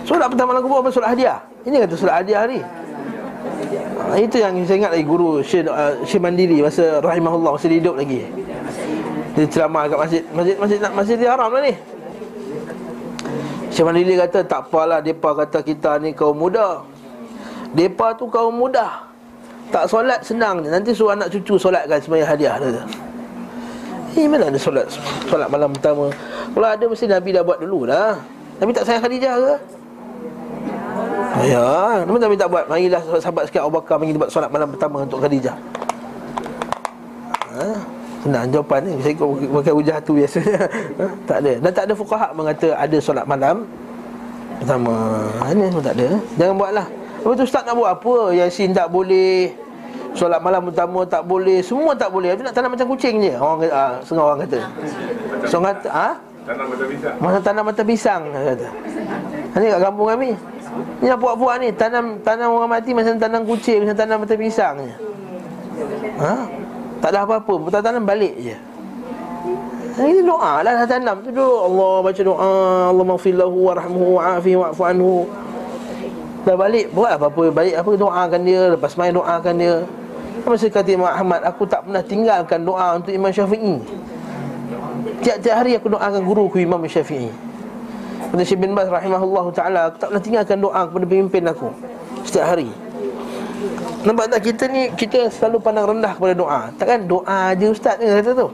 Solat pertama dalam kubur apa solat hadiah? Ini kata solat hadiah ni. Ha, itu yang saya ingat lagi guru Syekh uh, Syekh Mandiri masa rahimahullah masa dia hidup lagi. Dia ceramah kat masjid masjid masjid masjid dia haram lah ni. Syekh Mandiri kata tak apalah depa kata kita ni kaum muda. Depa tu kaum mudah Tak solat senang je Nanti suruh anak cucu solatkan sebagai hadiah dia Eh mana ada solat Solat malam pertama Kalau ada mesti Nabi dah buat dulu dah Nabi tak sayang Khadijah ke? Ya, kenapa Nabi tak buat? Marilah sahabat sikit Abu Bakar Mari buat solat malam pertama untuk Khadijah ha? Senang jawapan ni Saya ikut pakai hujah tu biasanya. Ha? Tak ada. Dan tak ada fukaha mengata ada solat malam. Pertama Ini semua tak ada. Jangan buatlah. Lepas tu Ustaz nak buat apa? Yasin tak boleh. Solat malam pertama tak boleh. Semua tak boleh. Itu nak tanam macam kucing je. Orang kata, ah, Setengah orang kata. Setengah kata ha? Tanam mata pisang. Masa tanam mata pisang kata. Ini kat kampung kami. Ni yang puak-puak ni. Tanam tanam orang mati Macam tanam kucing Macam tanam mata pisang je. Ha? Tak ada apa-apa Putar tanam balik je. Ini doa lah dah tanam tu dulu Allah baca doa Allah maghfir lahu warhamhu wa'afi wa'fu anhu. Dah balik buat apa-apa Balik apa doakan dia Lepas main doakan dia. Masa kata Imam Ahmad Aku tak pernah tinggalkan doa untuk Imam Syafi'i. Tiap-tiap hari aku doakan guruku Imam Syafi'i. Kata Syekh bin Baz rahimahullah ta'ala Aku tak pernah tinggalkan doa kepada pemimpin aku Setiap hari Nampak tak? Kita ni Kita selalu pandang rendah kepada doa. Takkan doa je ustaz ni kata tu.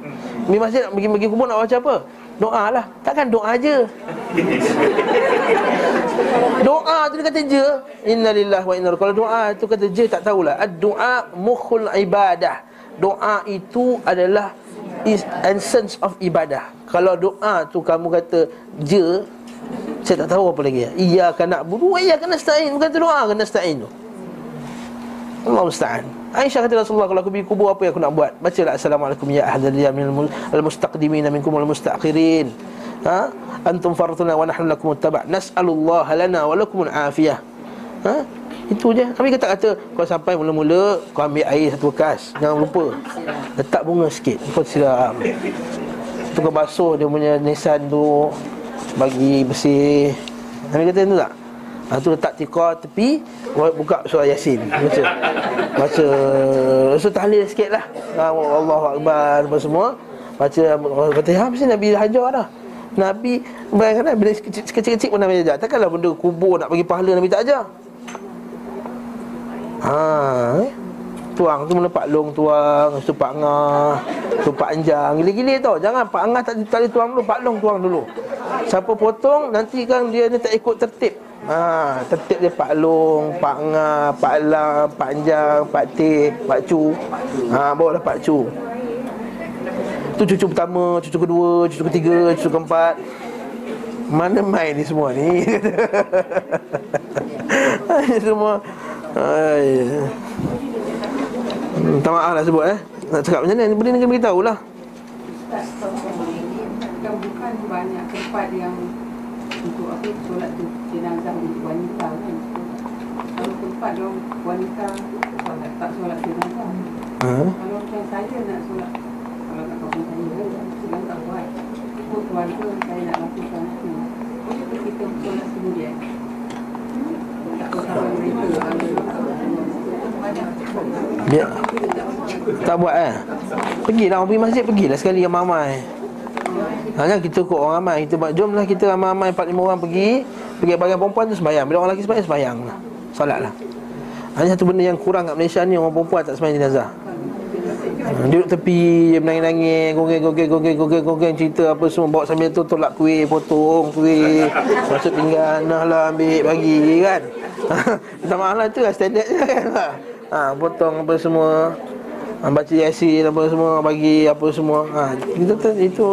Di masjid nak pergi pergi kubur nak baca apa? Doa lah. Takkan doa je. Doa tu dia kata je. Innalillah wa inna Kalau doa tu kata je tak tahulah. Ad-doa mukhul ibadah. Doa itu adalah is essence of ibadah. Kalau doa tu kamu kata je Saya tak tahu apa lagi. Iya kan nak buru Iya kan nasta'in. Bukan tu doa kan nasta'in tu Allah musta'an. Aisyah kata Rasulullah Kalau aku pergi kubur apa yang aku nak buat? Bacalah Assalamualaikum ya ahlal minal al-mustaqdimina minkum wal-mustakhirin. Ha? Antum faratuna wa nahnu lakum uttabak Nas'alullah lana wa lakum afiyah ha? Itu je. Kami kata kata Kau sampai mula-mula Kau ambil air satu bekas. Jangan lupa. Letak bunga sikit. Kau siram. Tu kau basuh dia punya nisan tu. Bagi bersih. Kami kata tu tak Ha, tu letak tikar tepi Buka surah Yasin. Baca. Baca. So tahlil sikit lah. Ha, Allahu Akbar Apa semua. Baca Kata ha, mesti Nabi hajar dah. Nabi Bayangkan lah Bila kecil-kecil pun Nabi ajar Takkanlah benda kubur Nak bagi pahala Nabi tak ajar Ha, eh? Tuang tu mana Pak Long tuang Lepas tu Pak Ngah Tu Pak Anjang. Gila-gila tau. Jangan Pak Ngah tak, tak tuang dulu Pak Long tuang dulu. Siapa potong Nanti kan dia ni tak ikut tertib Ha, tertib dia Pak Long, Pak Nga, Pak Lang, Pak Anjang, Pak Teh, Pak Cu. Ha, bawalah Pak Cu. Tu cucu pertama, cucu kedua, cucu ketiga, cucu keempat. Mana main ni semua ni? Ini semua. Ai. Hmm, tak maaf lah sebut eh. Nak cakap macam ni, benda ni kena beritahu lah. Kan bukan banyak tempat yang untuk apa solat tu jenazah untuk wanita kan. Kalau tempat dong wanita solat tak solat jenazah. Ha? Kalau macam saya nak solat kalau kat kampung saya sedang tak buat. Ikut keluarga saya nak lakukan tu. Boleh tak kita solat kemudian? Tak mereka Biar tak buat eh. Pergilah orang pergi masjid pergilah sekali ramai-ramai. Hanya kita kok orang ramai. Kita buat jomlah kita ramai-ramai. 4-5 orang pergi Pergi bagian perempuan tu sembahyang. Bila orang lelaki sembahyang, sembahyang lah. Salat lah. Hanya satu benda yang kurang kat Malaysia ni Orang perempuan tak sembahyang jenazah. Ha, Duduk tepi je menangis-nangis Gogeng-gogeng-gogeng-gogeng Cerita apa semua. Bawa sambil tu tolak kuih Potong kuih Masuk pinggan. Nah lah ambil bagi kan? Minta maaf lah tu lah standard kan? Ha, Potong apa semua ha, Baca yasin apa semua Bagi apa semua. Ha, Itu, itu, itu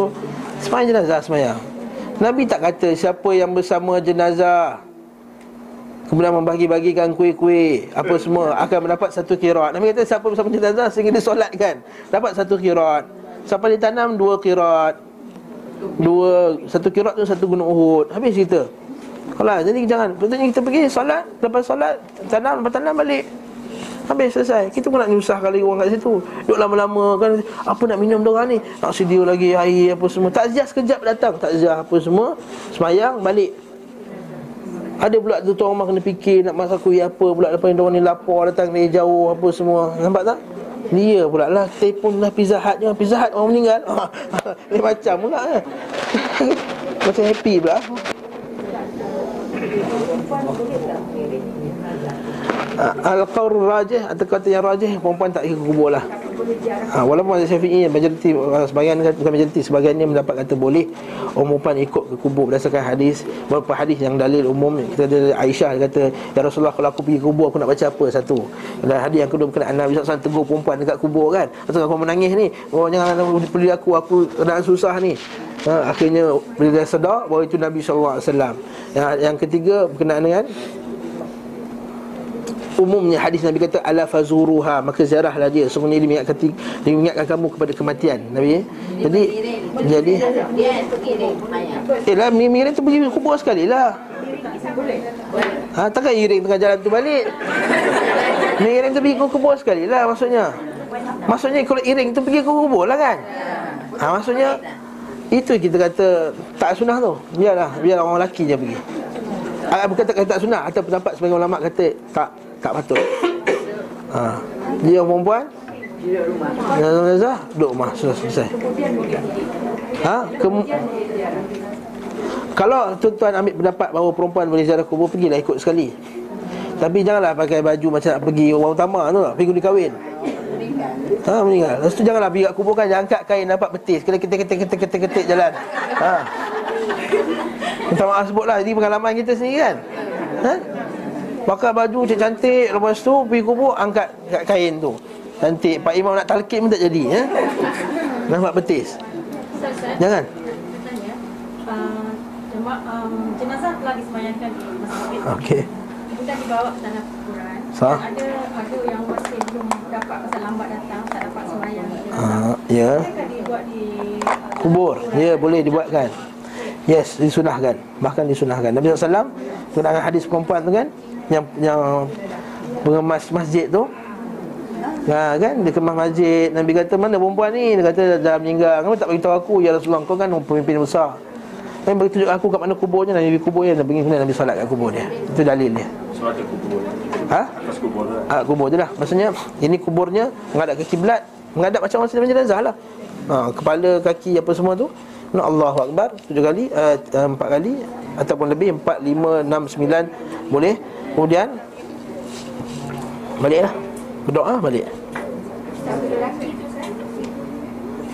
Semayang jenazah semayang. Nabi tak kata siapa yang bersama jenazah Kemudian membagi-bagikan kuih-kuih Apa semua akan mendapat satu kirat. Nabi kata siapa bersama jenazah sehingga dia solatkan Dapat satu kirat. Siapa ditanam dua kirat. Dua Satu kirat tu satu gunung Uhud. Habis cerita. Kalau jadi jangan Betulnya kita pergi solat Lepas solat Tanam Lepas tanam balik Habis selesai Kita pun nak nyusahkan lagi orang kat situ Duduk lama-lama kan Apa nak minum dia orang ni Nak sedia lagi air apa semua Takziah sekejap datang Takziah apa semua Semayang balik ada pula tu tuan rumah kena fikir nak masak kuih apa pula lepas ni orang ni lapar datang dari jauh apa semua. Nampak tak? Dia pula lah telefon lah pizza hut je. Pizza hut orang meninggal. Ni macam pula eh. Macam happy pula. Al-qawl rajih atau kata yang rajih perempuan tak ke kubur lah. Ha, walaupun mazhab Syafi'i majoriti sebahagian kata bukan majoriti sebahagian ni mendapat kata boleh orang perempuan ikut ke kubur. Berdasarkan hadis beberapa hadis yang dalil umum kita ada Aisyah dia kata ya Rasulullah kalau aku pergi kubur aku nak baca apa satu? Dan hadis yang kedua berkenaan Nabi SAW tegur perempuan dekat kubur kan. Atau aku menangis ni? Oh jangan beli aku aku keadaan susah ni. Ha, akhirnya bila dia sedar bahawa itu Nabi SAW yang, yang ketiga berkenaan dengan umumnya hadis Nabi kata ala fazuruha. Maka ziarahlah dia. Sungguhnya dia mengingatkan dia mengingatkan kamu kepada kematian Nabi jadi jadi ni mayat. eh lah miring tu pergi kubur sekali lah. Ha, takkan iring tengah jalan tu balik? Miring tu pergi kubur sekali lah maksudnya. Maksudnya kalau iring tu pergi kubur lah kan? Ha, maksudnya itu kita kata tak sunnah tu. Biarlah biar orang lelaki je pergi Ah, bukan tak kata tak sunnah atau pendapat sebagai ulama kata tak tak patut. Ha. Dia perempuan? Duduk rumah. Duduk rumah. Sudah selesai. Ha? Kem- Kalau tuan-tuan ambil pendapat Bahawa perempuan boleh ziarah kubur Pergilah ikut sekali. Tapi janganlah pakai baju Macam nak pergi orang utama tu Pergi kundi kahwin. Ha meninggal. Lepas tu janganlah pergi kat kubur kan Jangan angkat kain nampak betis. Kena ketik-ketik-ketik-ketik jalan. Ha Minta maaf sebut lah Ini pengalaman kita sendiri kan Ha Pakai baju cantik-cantik Lepas tu pergi kubur Angkat kat kain tu Cantik Pak Imam nak talqin pun tak jadi ya? Nampak betis Ustaz, Jangan uh, um, jenazah telah disemayangkan di masjid. Okey Kemudian dibawa ke tanah kuburan. Sah. Ada ada yang masih belum dapat pasal lambat datang, tak dapat semayang. uh, Ya Bolehkah dibuat di uh, Kubur Ya boleh dibuatkan Yes disunahkan. Bahkan disunahkan. Nabi SAW Tentang hadis perempuan tu kan Yang yang Pengemas masjid tu. Ha, kan? Dia kemas masjid. Nabi kata mana perempuan ni? Dia kata dah meninggal. Kenapa tak beritahu aku? Ya Rasulullah kau kan pemimpin besar. Kan beritahu aku kat mana kuburnya Nabi kuburnya Nabi pergi Nabi solat kat kubur dia. Itu dalil dia. Solat kubur. Ha? Atas kubur tu. Ah, kubur tu lah. Maksudnya Ini kuburnya Menghadap ke kiblat. Menghadap macam orang sedang jenazah lah. Ha, Kepala, kaki apa semua tu Nak Allahu Akbar Tujuh kali uh, Empat kali Ataupun lebih Empat, lima, enam, sembilan Boleh Kemudian Balik lah Berdoa balik eh,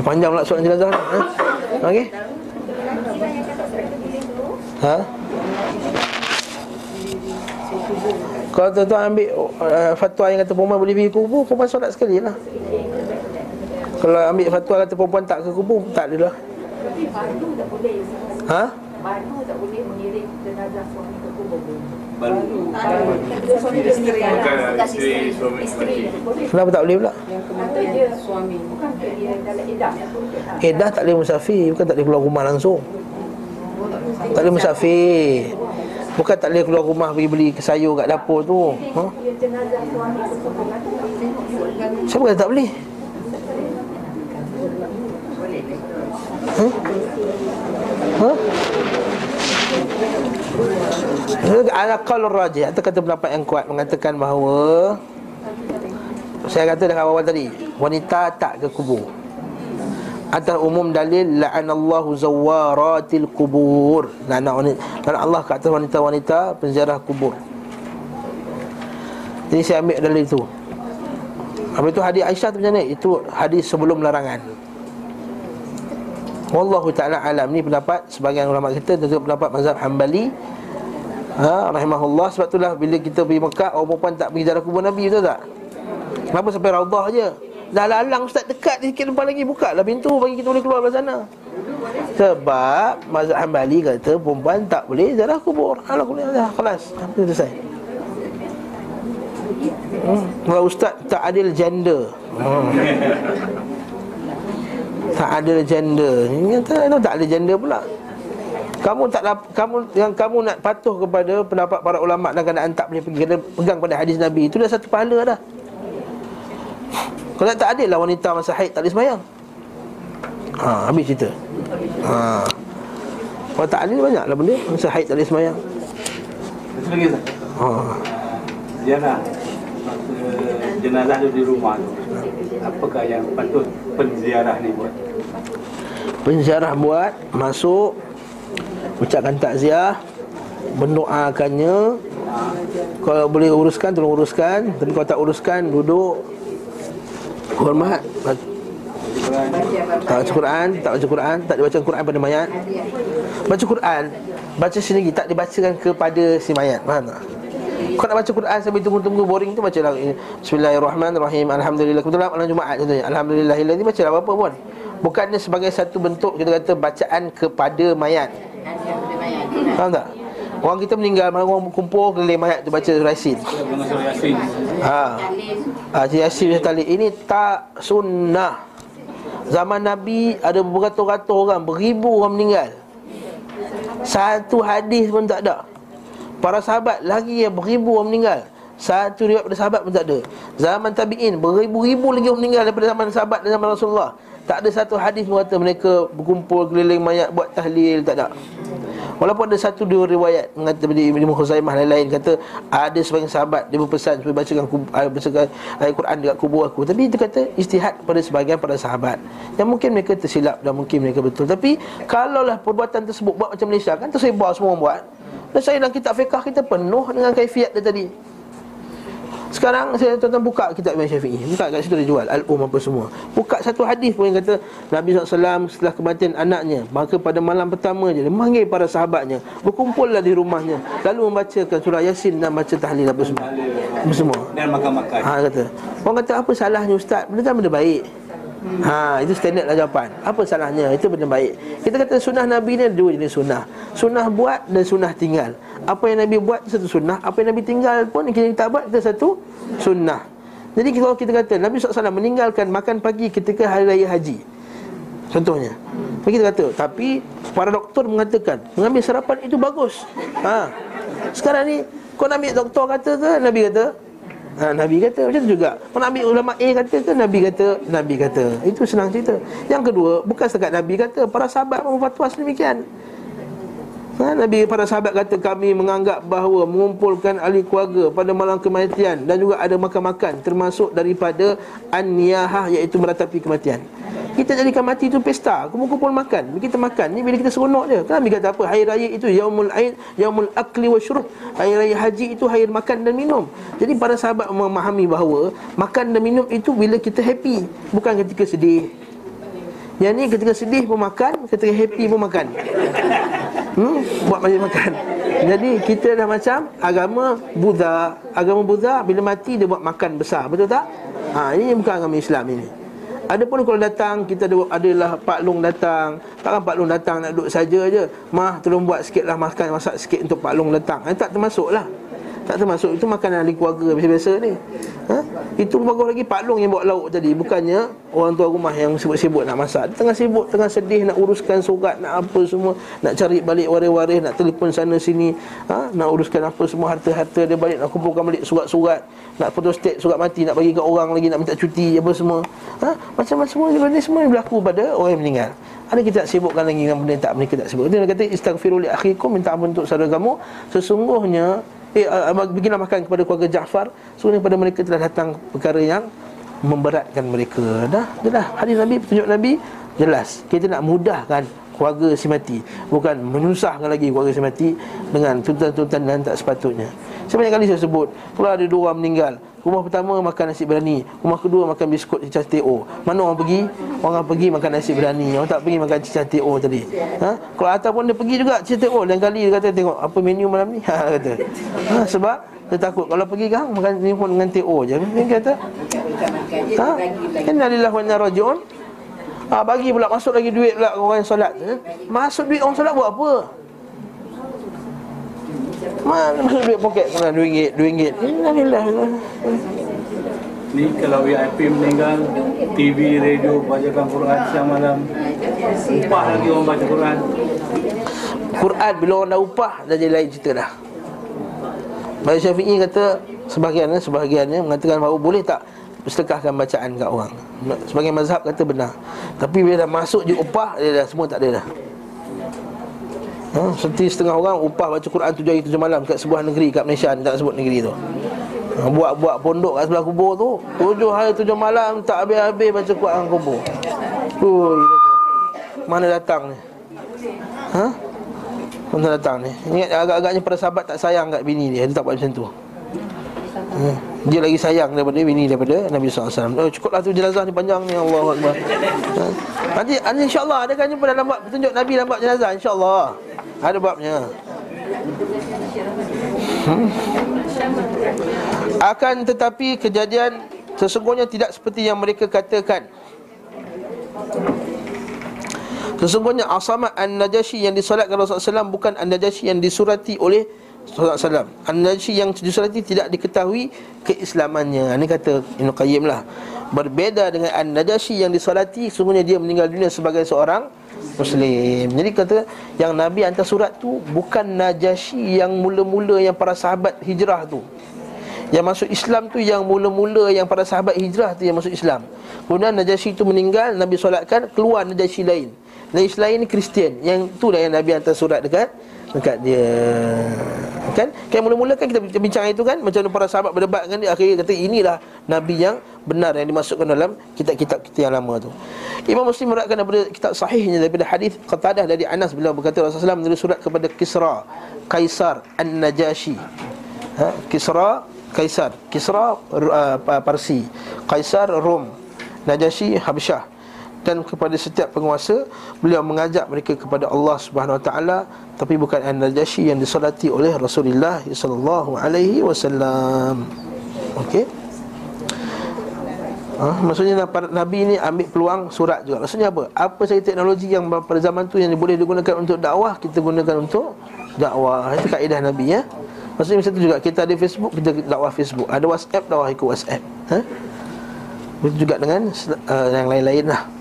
Panjang pula soalan jenazah ni ha? Okey Ha? Kalau tuan-tuan ambil uh, fatwa yang kata perempuan boleh pergi kubur, perempuan solat sekali lah. Kalau ambil fatwa kata perempuan tak ke kubur, tak ada lah. Ha? Badu tak boleh mengirim jenazah suami ke kubur. Baru. Kenapa tak boleh pula? Yang kematian dia suami. Bukan ke dia dalam edah. Edah tak boleh musafir, bukan tak boleh keluar rumah langsung. Tak boleh musafir. Bukan tak boleh keluar rumah pergi beli sayur kat dapur tu. Ha? Siapa kata tak boleh? Ha? Ha? Ala qaul rajih. Atau kata pendapat yang kuat mengatakan bahawa saya kata dengan awal tadi wanita tak ke kubur. Atas umum dalil la'anallahu zawaratil kubur. Laknat wanita laknat Allah ke atas wanita-wanita penziarah kubur. Jadi saya ambil dalil itu apa itu hadis Aisyah tu macam mana? Itu hadis sebelum larangan Wallahu ta'ala alam. Ni pendapat sebagian ulama kita Dan juga pendapat mazhab Hanbali. Ha, Rahimahullah. Sebab itulah bila kita pergi Mekah Orang perempuan tak pergi darah kubur Nabi Betul tak? Kenapa sampai Raudah je? Dah lalang ustaz dekat sikit depan lagi. Buka lah pintu bagi kita boleh keluar dari sana. Sebab mazhab Hanbali kata Perempuan tak boleh darah kubur. Dah Kelas Itu selesai Hmm. Kalau ustaz tak adil gender. Hmm. Tak adil gender Ini kata tak ada gender pula kamu tak kamu yang kamu nak patuh kepada pendapat para ulama dan keadaan tak boleh pergi kena pegang pada hadis Nabi itu dah satu pahala dah. Kalau tak adil lah wanita masa haid tak boleh sembahyang. Ha, habis cerita. Ha. Kalau tak adil banyaklah benda masa haid tak boleh sembahyang. Satu lagi Ustaz. Ha. Ziarah jenazah tu di rumah tu. Apakah yang patut penziarah ni buat? Penziarah buat Masuk Ucapkan takziah Mendoakannya Kalau boleh uruskan tolong uruskan Tapi kalau tak uruskan duduk Hormat Tak baca Quran Tak baca Quran Tak dibaca Quran pada mayat Baca Quran Baca sendiri Tak dibacakan kepada si mayat Faham tak? Kau nak baca Quran sambil tunggu-tunggu boring tu baca lah. Bismillahirrahmanirrahim. Alhamdulillah. Kebetulan malam Jumaat contohnya Alhamdulillah Ini baca lah apa-apa pun. Bukannya sebagai satu bentuk kita kata bacaan kepada mayat. Faham tak? Orang kita meninggal, orang kumpul keliling mayat tu baca surah Yasin. Ha. Ha, Cik Yasin macam tali Ini tak sunnah. Zaman Nabi ada beratus-ratus orang Beribu orang meninggal. Satu hadis pun tak ada Para sahabat lagi yang beribu orang meninggal Satu riwayat pada sahabat pun tak ada Zaman tabi'in Beribu-ribu lagi orang meninggal Daripada zaman sahabat dan zaman Rasulullah Tak ada satu hadis pun kata mereka Berkumpul keliling mayat Buat tahlil Tak ada Walaupun ada satu dua riwayat mengata daripada Ibnu Khuzaimah lain-lain kata ada sebagian sahabat dia berpesan supaya bacakan kub- ah, bacakan ayat Quran dekat kubur aku. Tapi itu kata istihad pada sebahagian para sahabat. Yang mungkin mereka tersilap dan mungkin mereka betul. Tapi kalaulah perbuatan tersebut buat macam Malaysia kan tersebar semua orang buat. Dan saya dalam kitab fiqah kita penuh dengan kaifiat dia tadi. Sekarang saya tuan-tuan buka kitab Imam Syafi'i. Buka kat situ dia jual Al-Um apa semua. Buka satu hadis pun yang kata Nabi SAW setelah kematian anaknya Maka pada malam pertama je Dia manggil para sahabatnya Berkumpullah di rumahnya Lalu membacakan surah Yasin Dan baca tahlil apa semua. Apa semua. Dan makan-makan. Ha kata Orang kata apa salahnya ustaz? Benda kan benda baik Ha itu standard lah jawapan. Apa salahnya? Itu benda baik. Kita kata sunnah Nabi ni ada dua jenis sunnah. Sunnah buat dan sunnah tinggal. Apa yang Nabi buat satu sunnah. Apa yang Nabi tinggal pun Kita tak buat itu satu sunnah. Jadi kalau kita kata Nabi SAW meninggalkan makan pagi ketika hari raya haji. Contohnya. Jadi kita kata Tapi para doktor mengatakan Mengambil sarapan itu bagus. Ha. Sekarang ni Kau nak ambil doktor kata ke Nabi kata Ha, Nabi kata macam tu juga. Ambil ulama A kata ke Nabi kata Nabi kata. Itu senang cerita. Yang kedua Bukan setakat Nabi kata Para sahabat pun fatwa sedemikian ha, Nabi para sahabat kata Kami menganggap bahawa Mengumpulkan ahli keluarga Pada malam kematian Dan juga ada makan-makan Termasuk daripada An-niyahah Iaitu meratapi kematian. Kita jadikan mati itu pesta. Kumpul-kumpul makan. Kita makan ni Bila kita seronok je Kan Nabi kata apa? Hari raya itu Yaumul Aid Yaumul Akli wa Syurub Hari raya haji itu Hari makan dan minum. Jadi para sahabat memahami bahawa Makan dan minum itu Bila kita happy. Bukan ketika sedih Yang ni ketika sedih pun makan Ketika happy pun makan hmm? Buat banyak makan Jadi kita dah macam Agama Buddha Agama Buddha Bila mati dia buat makan besar Betul tak? Ha, ini bukan agama Islam ini Adapun kalau datang kita ada adalah Pak Long datang. Takkan Pak Long datang nak duduk saja aje. Mah tolong buat sikitlah makan masak sikit untuk Pak Long datang. Eh, tak termasuklah. Tak termasuk itu makanan ahli keluarga biasa-biasa ni. Ha? Itu bagus lagi Pak Long yang bawa lauk tadi. Bukannya orang tua rumah yang sibuk-sibuk nak masak. Dia tengah sibuk, tengah sedih nak uruskan surat, nak apa semua, nak cari balik waris-waris, nak telefon sana sini, ha? nak uruskan apa semua harta-harta dia balik, nak kumpulkan balik surat-surat, nak photostat surat mati, nak bagi ke orang lagi, nak minta cuti apa semua. Ha? Macam-macam semua ni semua berlaku pada orang yang meninggal. Ada kita tak sibukkan lagi dengan benda yang tak mereka tak sibuk. Dia kata istaghfiru li akhikum minta ampun untuk saudara kamu. Sesungguhnya eh uh, bikinlah makan kepada keluarga Jaafar. Sesungguhnya pada mereka telah datang perkara yang memberatkan mereka. Dah, dah hadis Nabi, petunjuk Nabi jelas. Kita nak mudahkan keluarga si mati bukan menyusahkan lagi keluarga si mati dengan tuntutan-tuntutan dan tak sepatutnya. Sebanyak kali saya sebut, kalau ada dua orang meninggal, rumah pertama makan nasi berani, rumah kedua makan biskut cicah TO. Mana orang pergi? Orang pergi makan nasi berani, orang tak pergi makan cicah TO tadi. Ha? Kalau ataupun dia pergi juga cicah TO, lain kali dia kata tengok apa menu malam ni. Ha kata. Ha, sebab dia takut kalau pergi kan makan ni pun dengan TO je. Dia kata, ha? Inna lillahi wa inna. Ha, bagi pula masuk lagi duit pula orang yang solat. Ha? Masuk duit orang solat buat apa? Mana masuk duit poket kena RM2, RM2. Alhamdulillah. Ni kalau VIP meninggal TV, radio, bacakan Quran siang malam Upah lagi orang baca Quran Quran bila orang dah upah dah jadi lain cerita dah. Baik Syafi'i kata sebahagiannya sebahagiannya mengatakan bahawa boleh tak sedekahkan bacaan kat orang. Sebagian mazhab kata benar. Tapi bila dah masuk je upah dia dah semua tak ada dah. Ha, seperti setengah orang upah baca Quran tujuh hari tujuh malam kat sebuah negeri kat Malaysia tak sebut negeri tu. Ha, buat-buat pondok kat sebelah kubur tu tujuh hari tujuh malam tak habis-habis baca Quran kubur. Ui, mana datang ni? Ha? Tuan datang ni Ingat agak-agaknya para sahabat tak sayang kat bini dia Dia tak buat macam tu ha. Dia lagi sayang daripada bini daripada Nabi SAW Oh cukuplah tu jenazah ni panjang ni Allah Akbar ha. Nanti, nanti insyaAllah ada kan jumpa dalam bab Tunjuk Nabi dalam bab jenazah insyaAllah Ada babnya hmm. Akan tetapi kejadian Sesungguhnya tidak seperti yang mereka katakan Sesungguhnya Asamah An-Najashi yang disolatkan Rasulullah SAW Bukan An-Najashi yang disurati oleh SAW An-Najashi yang disurati tidak diketahui keislamannya Ini kata Ibn Qayyim lah Berbeza dengan An-Najashi yang disolati Sesungguhnya dia meninggal dunia sebagai seorang Muslim Jadi kata Yang Nabi hantar surat tu Bukan Najashi yang mula-mula Yang para sahabat hijrah tu yang masuk Islam tu yang mula-mula yang para sahabat hijrah tu yang masuk Islam. Kemudian Najasyi tu meninggal, Nabi solatkan, keluar Najasyi lain. Najasyi lain ni Kristian. Yang tu lah yang Nabi hantar surat dekat dekat dia. Kan? Kan mula-mula kan kita bincang itu kan macam para sahabat berdebat dengan dia akhirnya kata inilah nabi yang benar yang dimasukkan dalam kitab-kitab kita yang lama tu. Imam Muslim meriwayatkan daripada kitab sahihnya daripada hadis Qatadah dari Anas beliau berkata Rasulullah menulis surat kepada Kisra, Kaisar An-Najashi. Ha? Kisra Kaisar Kisra uh, Parsi Kaisar Rom Najasyi Habsyah dan kepada setiap penguasa beliau mengajak mereka kepada Allah Subhanahu Wa Taala tapi bukan an-Najasyi yang disolati oleh Rasulullah sallallahu alaihi wasallam. Okey. Ha, maksudnya Nabi ni ambil peluang surat juga Maksudnya apa? Apa saja teknologi yang pada zaman tu Yang boleh digunakan untuk dakwah Kita gunakan untuk dakwah Itu kaedah Nabi ya Maksudnya macam tu juga Kita ada Facebook Kita dakwah Facebook Ada WhatsApp Dakwah ikut WhatsApp ha? Juga dengan uh, Yang lain-lain lah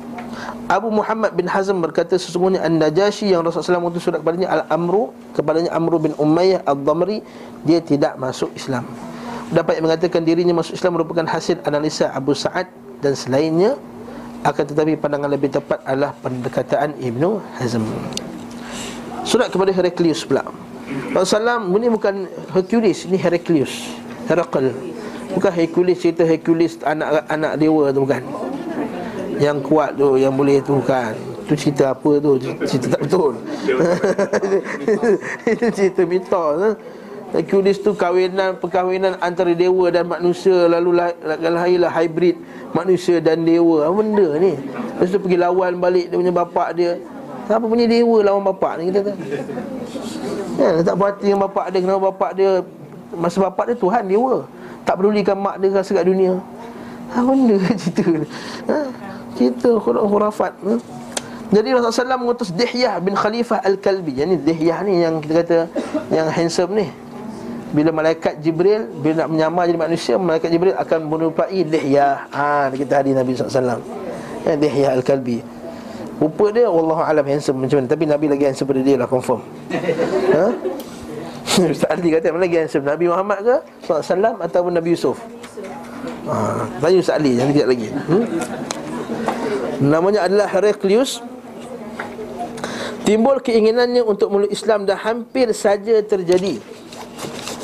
Abu Muhammad bin Hazm berkata Sesungguhnya An-Najashi yang Rasulullah SAW surat kepadanya Al-Amru Kepadanya Amru bin Umayyah Al-Dhamri Dia tidak masuk Islam Dapat yang mengatakan dirinya masuk Islam Merupakan hasil analisa Abu Sa'ad Dan selainnya Akan tetapi pandangan lebih tepat adalah Pendekataan Ibnu Hazm Surat kepada Heraklius pula Rasulullah ini bukan Hercules, ini Heraclius. Herakl. Bukan Hercules cerita Hercules anak anak dewa tu bukan. Yang kuat tu, yang boleh tu bukan. Tu cerita apa tu? Cerita tak betul. Itu cerita mitos. Ha? Hercules tu kawinan perkahwinan antara dewa dan manusia lalu lahirlah hybrid manusia dan dewa. Apa benda ni? Lepas tu pergi lawan balik dia punya bapak dia. Siapa punya dewa lawan bapak ni kita tu? Ya, tak puas hati dengan bapak dia Kenapa bapak dia Masa bapak dia Tuhan dia Tak pedulikan mak dia rasa kat dunia Ha benda cerita ha? Cerita khurafat ha? Jadi Rasulullah SAW mengutus Dihyah bin Khalifah Al-Kalbi. Yang ni Dihyah ni yang kita kata Yang handsome ni. Bila malaikat Jibril Bila nak menyamar jadi manusia Malaikat Jibril akan menyerupai Dihyah. Ha kita hadis Nabi SAW ya, Dihyah Al-Kalbi. Rupa dia Allah alam handsome macam mana. Tapi Nabi lagi handsome pada dia lah confirm. Ha? Ustaz Ali kata mana lagi handsome? Nabi Muhammad ke? SAW ataupun Nabi Yusuf? Ha, Tanya Ustaz Ali yang kejap lagi. Hmm? Namanya adalah Heraklius. Timbul keinginannya untuk mulut Islam dan hampir saja terjadi.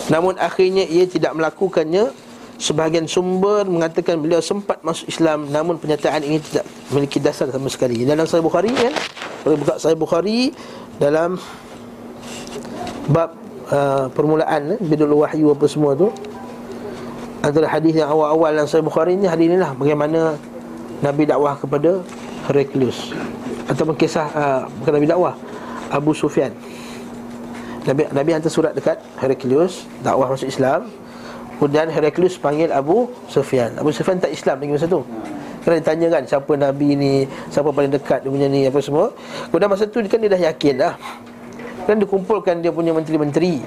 Namun akhirnya ia tidak melakukannya. Sebahagian sumber mengatakan beliau sempat masuk Islam Namun pernyataan ini tidak memiliki dasar sama sekali. Dalam Sahih Bukhari kan? Boleh buka Sahih Bukhari Dalam Bab uh, permulaan eh, Bidul Wahyu apa semua tu. Antara hadis yang awal-awal dalam Sahih Bukhari ni Hadis inilah bagaimana Nabi dakwah kepada Heraklius. Ataupun kisah uh, Nabi dakwah Abu Sufyan. Nabi, Nabi hantar surat dekat Heraklius Dakwah masuk Islam. Kemudian Heraklius panggil Abu Sufyan. Abu Sufyan tak Islam lagi masa tu. Kerana ditanya kan siapa Nabi ni? Siapa paling dekat dia punya ni? Apa semua. Kemudian masa tu kan dia dah yakin dah Kan dia kumpulkan dia punya menteri-menteri.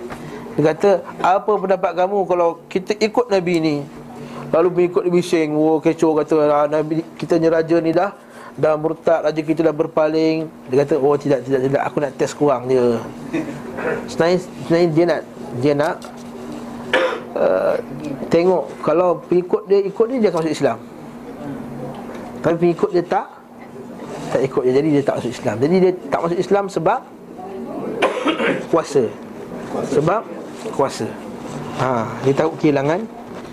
Dia kata Apa pendapat kamu kalau kita ikut Nabi ni Lalu mengikut bising Oh kecoh kata ah, Nabi kita ni raja ni dah Dah murtad Raja kita dah berpaling Dia kata oh tidak tidak tidak Aku nak test kurang je Sebenarnya, sebenarnya dia nak Dia nak Uh, tengok kalau pengikut dia ikut dia dia akan masuk Islam. Tapi pengikut dia tak tak ikut dia jadi dia tak masuk Islam. Jadi dia tak masuk Islam sebab kuasa. Sebab kuasa. Ha, dia tahu kehilangan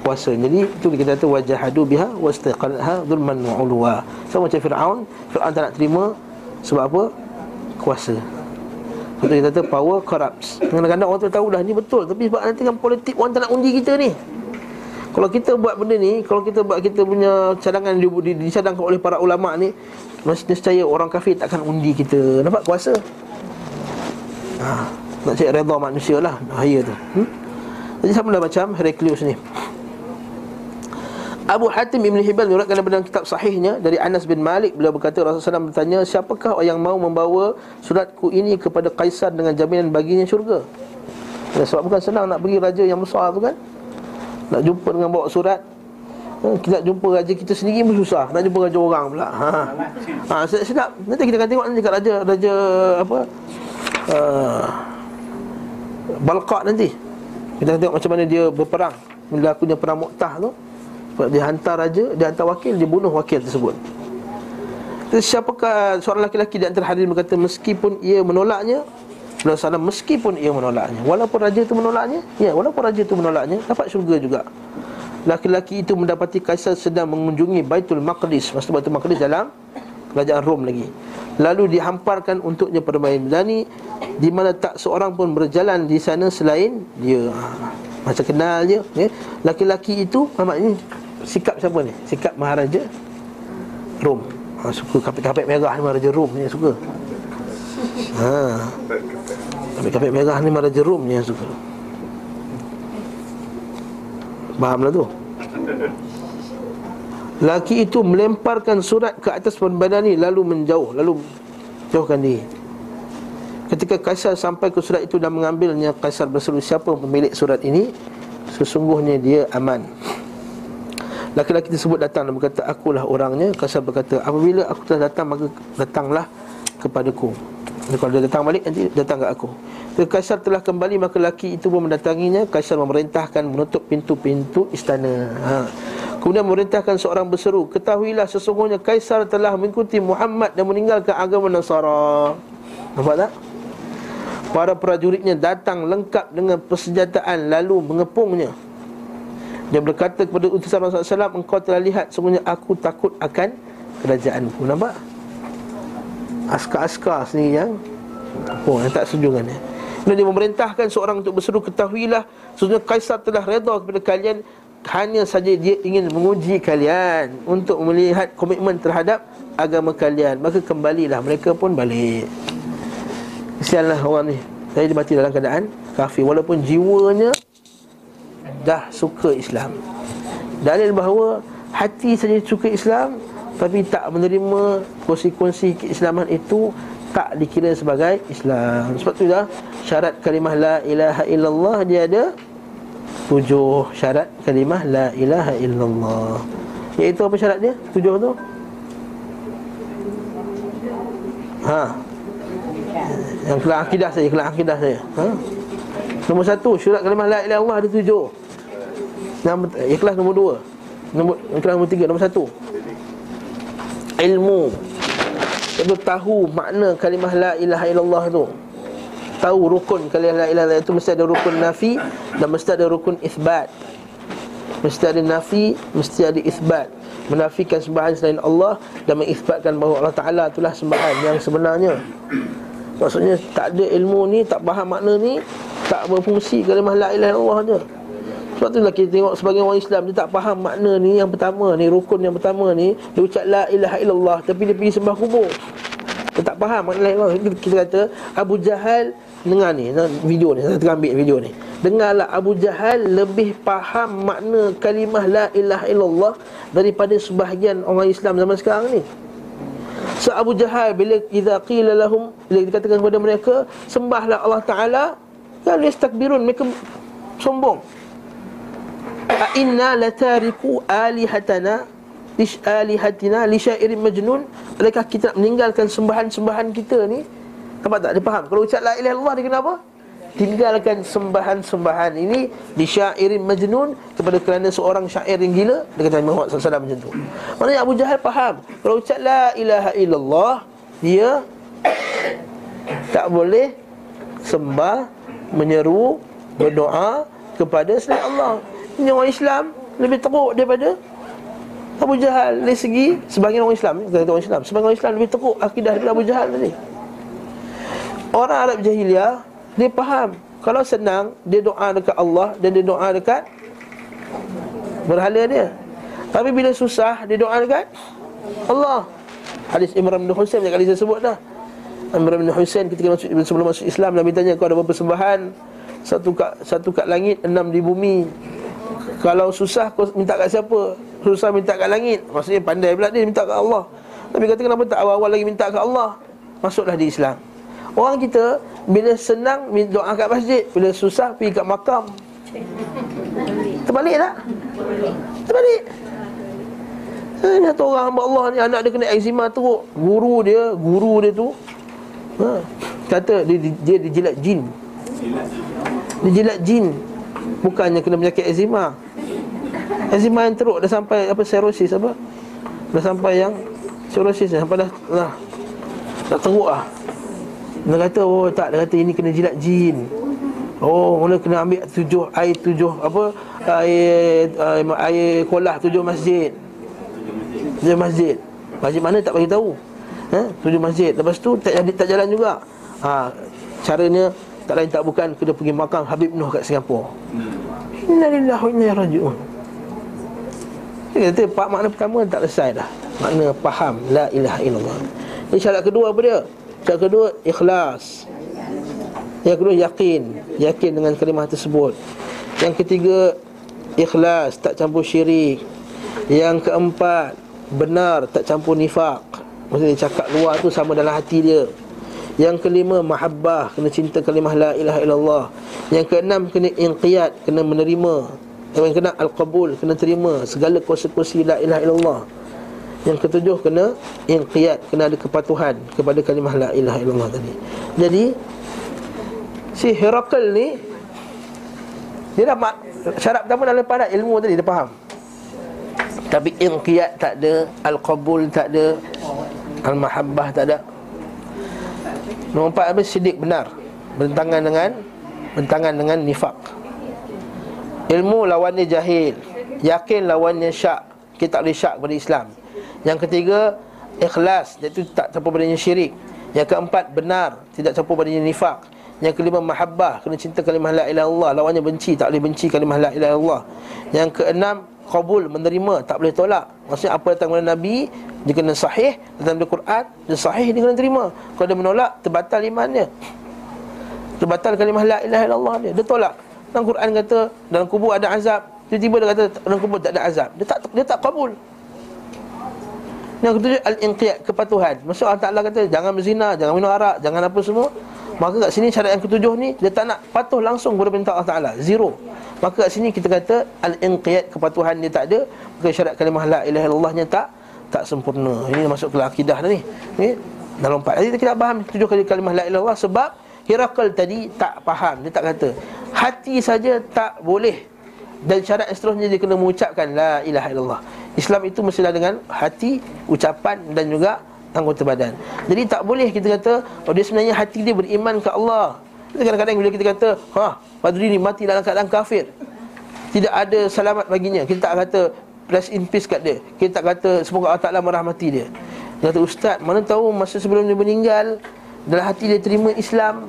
kuasa. Jadi itu kita kata wajahadu biha wastaqalha zulman wa ulwa. Sama macam Firaun, Firaun tak nak terima sebab apa? Kuasa. Betul kita kata power corrupts Kadang-kadang orang tu tahu dah ni betul Tapi sebab nanti kan politik orang tak nak undi kita ni Kalau kita buat benda ni Kalau kita buat kita punya cadangan di, di, Dicadangkan oleh para ulama ni Mesti nescaya orang kafir takkan undi kita Nampak kuasa ha, Nak cari redha manusia lah Bahaya tu hmm? Jadi sama lah macam Heraclius ni Abu Hatim Ibn Hibban meriwayatkan dalam kitab sahihnya dari Anas bin Malik. Beliau berkata Rasulullah SAW bertanya siapakah yang mau membawa suratku ini kepada kaisar dengan jaminan baginya syurga? Ya, sebab bukan senang nak pergi raja yang besar tu kan? Nak jumpa dengan bawa surat. Ha, kita nak jumpa raja kita sendiri pun susah. Nak jumpa raja orang pula. Ha. Ha sedap, sedap. nanti kita akan tengok nanti kat raja raja apa? Uh, Balqa nanti. Kita akan tengok macam mana dia berperang. Bila aku perang Mu'tah tu sebab dia hantar raja, dia hantar wakil, dia bunuh wakil tersebut. Jadi siapakah seorang lelaki di antara hadirin berkata meskipun ia menolaknya Rasulullah SAW meskipun ia menolaknya Walaupun raja itu menolaknya Ya, walaupun raja itu menolaknya Dapat syurga juga. Laki-laki itu mendapati kaisar sedang mengunjungi Baitul Maqdis. Maksudnya Baitul Maqdis dalam Kerajaan Rom lagi. Lalu dihamparkan untuknya permain berani Di mana tak seorang pun berjalan di sana selain dia Macam kenal je ya. Laki-laki itu ini sikap siapa ni? Sikap Maharaja Rom ha, Suka kapit-kapit merah ni Maharaja Rom ni suka ha. Kapit-kapit merah ni Maharaja Rom ni yang suka Faham lah tu Laki itu melemparkan surat ke atas badan ni Lalu menjauh Lalu jauhkan diri Ketika Kaisar sampai ke surat itu dan mengambilnya Kaisar berseru siapa pemilik surat ini? Sesungguhnya dia aman. Laki-laki tersebut datang dan berkata Akulah orangnya. Kasar berkata Apabila aku telah datang Maka datanglah kepadaku. Jadi Kalau dia datang balik Nanti datang ke aku. Ketika Kaisar telah kembali Maka laki itu pun mendatanginya. Kaisar memerintahkan Menutup pintu-pintu istana. Ha. Kemudian memerintahkan seorang berseru Ketahuilah sesungguhnya Kaisar telah mengikuti Muhammad Dan meninggalkan agama Nasara. Nampak tak? Para prajuritnya datang lengkap dengan persenjataan Lalu mengepungnya. Dia berkata kepada utusan Rasulullah SAW Engkau telah lihat Semuanya aku takut akan kerajaanku. Nampak? Askar-askar sendiri yang Oh, yang tak setuju dengan dia Kemudian dia memerintahkan seorang untuk berseru Ketahuilah Sebenarnya Kaisar telah reda kepada kalian. Hanya saja dia ingin menguji kalian Untuk melihat komitmen terhadap agama kalian. Maka kembalilah mereka pun balik Kesianlah orang ni Saya dimati dalam keadaan kafir Walaupun jiwanya dah suka Islam Dalil bahawa hati saja suka Islam Tapi tak menerima konsekuensi keislaman itu Tak dikira sebagai Islam Sebab tu dah syarat kalimah la ilaha illallah Dia ada tujuh syarat kalimah la ilaha illallah Iaitu apa syarat dia? Tujuh tu? Ha. Yang kelas akidah saya, kelas akidah saya. Ha? Nombor satu, syarat kalimah la ilaha illallah ada tujuh. Nombor, ikhlas nombor dua. Nombor, ikhlas nombor tiga, nombor satu. Ilmu. Itu tahu makna kalimah la ilaha illallah tu. Tahu rukun kalimah la illallah itu Mesti ada rukun nafi Dan mesti ada rukun isbat. Mesti ada nafi Mesti ada isbat. Menafikan sembahan selain Allah Dan mengisbatkan bahawa Allah Ta'ala itulah sembahan yang sebenarnya Maksudnya tak ada ilmu ni Tak faham makna ni Tak berfungsi kalimah la ilaha illallah je. Sebab tu lah kita tengok sebagai orang Islam Dia tak faham makna ni yang pertama ni Rukun yang pertama ni Dia ucap la ilaha illallah Tapi dia pergi sembah kubur. Dia tak faham makna la ilaha Kita kata Abu Jahal Dengar ni video ni Saya tengah ambil video ni. Dengarlah Abu Jahal Lebih faham makna kalimah la ilaha illallah Daripada sebahagian orang Islam zaman sekarang ni So Abu Jahal bila idza qila lahum bila dikatakan kepada mereka sembahlah Allah Taala kan yastakbirun mereka sombong A inna latariku alihatana Lish alihatina Lishairin majnun Adakah kita nak meninggalkan sembahan-sembahan kita ni Nampak tak? Dia faham Kalau ucap la ilaha illallah dia kenapa? Tinggalkan sembahan-sembahan ini Di syairin majnun Kepada kerana seorang syair yang gila Dia kata Muhammad SAW macam tu. Maksudnya Abu Jahal faham Kalau ucap la ilaha illallah Dia Tak boleh Sembah Menyeru Berdoa Kepada selain Allah. Ini orang Islam lebih teruk daripada Abu Jahal dari segi sebagian orang Islam kata orang Islam sebagian orang Islam lebih teruk akidah daripada Abu Jahal tadi. Orang Arab jahiliah Dia faham. Kalau senang Dia doa dekat Allah Dan dia doa dekat Berhala dia. Tapi bila susah Dia doa dekat Allah. Hadis Imran bin Hussein Yang kali saya sebut dah. Imran bin Hussein ketika masuk, sebelum masuk Islam Nabi tanya kau ada berapa persembahan Satu kat, satu kat langit Enam di bumi. Kalau susah kau minta kat siapa? Susah minta kat langit. Maksudnya pandai pula dia minta kat Allah. Nabi kata kenapa tak awal-awal lagi minta kat Allah? Masuklah di Islam Orang kita Bila senang doa kat masjid. Bila susah pergi kat makam. Terbalik tak? Terbalik. Eh, satu orang hamba Allah ni Anak dia kena eczema teruk. Guru dia Guru dia tu. Ha, Kata dia, dia, dia dijilat jin. Dia jilat jin. Bukannya kena penyakit eczema. Eczema yang teruk Dah sampai apa Serosis apa? Dah sampai yang Serosis Sampai dah Dah, dah teruk lah dia kata oh tak Dia kata ini kena jilat jin. Oh mula kena ambil tujuh Air tujuh Apa Air Air, air kolah tujuh masjid. Tujuh masjid. Masjid mana? Tak bagi tahu. Ha? Tujuh masjid. Lepas tu tak, jadi, tak jalan juga. Ha, Caranya Tak lain tak bukan Kena pergi makam Habib Nuh kat Singapura. Innalillahi wa inna ilaihi raji'un. Dia kata pak makna pertama tak selesai dah. Makna faham La ilaha illallah. Ini syarat kedua apa dia Syarat kedua ikhlas. Yang kedua yakin. Yakin dengan kalimah tersebut. Yang ketiga Ikhlas Tak campur syirik. Yang keempat Benar Tak campur nifak. Maksudnya cakap luar tu sama dalam hati dia. Yang kelima Mahabbah Kena cinta kalimah la ilaha illallah. Yang keenam Kena inqiyat Kena menerima. Yang keenam Al-Qabul Kena terima Segala konsekuensi la ilaha illallah yang ketujuh kena inqiyat Kena ada kepatuhan kepada kalimah la ilaha illallah tadi. Jadi Si Herakl ni Dia dah mak, Syarat pertama dalam padat ilmu tadi Dia faham. Tapi inqiyat tak ada Al-qabul tak ada Al-mahabbah tak ada. Nombor empat apa? Sidik benar. Bentangan dengan Bentangan dengan nifak. Ilmu lawannya jahil. Yakin lawannya syak. Kita tak boleh syak kepada Islam yang ketiga Ikhlas Iaitu tak campur padanya syirik. Yang keempat Benar Tidak campur padanya nifak. Yang kelima Mahabbah Kena cinta kalimah la ilaha Allah Lawannya benci Tak boleh benci kalimah la ilaha Allah Yang keenam Qabul Menerima Tak boleh tolak. Maksudnya apa datang dari Nabi Dia kena sahih Datang dari Quran Dia sahih Dia kena terima. Kalau dia menolak Terbatal imannya. Terbatal kalimah la ilaha illallah dia. Dia tolak. Dalam Quran kata Dalam kubur ada azab. Tiba-tiba dia kata Dalam kubur tak ada azab. Dia tak dia tak yang ketujuh al-inqiyad kepatuhan. Maksud Allah Taala kata jangan berzina, jangan minum arak, jangan apa semua. Maka kat sini syarat yang ketujuh ni dia tak nak patuh langsung kepada perintah Allah Taala. Zero. Maka kat sini kita kata al-inqiyad kepatuhan dia tak ada, maka syarat kalimah la ilaha illallahnya tak tak sempurna. Ini masuk ke akidah dah ni. Ni dalam empat. Jadi kita faham tujuh kali kalimah la ilaha illallah sebab Hirakal tadi tak faham Dia tak kata Hati saja tak boleh Dan syarat seterusnya dia kena mengucapkan La ilaha illallah Islam itu mestilah dengan hati, ucapan dan juga anggota badan. Jadi tak boleh kita kata oh dia sebenarnya hati dia beriman ke Allah. Kadang-kadang bila kita kata, ha, Badri ni mati dalam keadaan kafir. Tidak ada selamat baginya. Kita tak kata rest in peace kat dia. Kita tak kata semoga Allah Taala merahmati dia. Dia kata ustaz, mana tahu masa sebelum dia meninggal dalam hati dia terima Islam.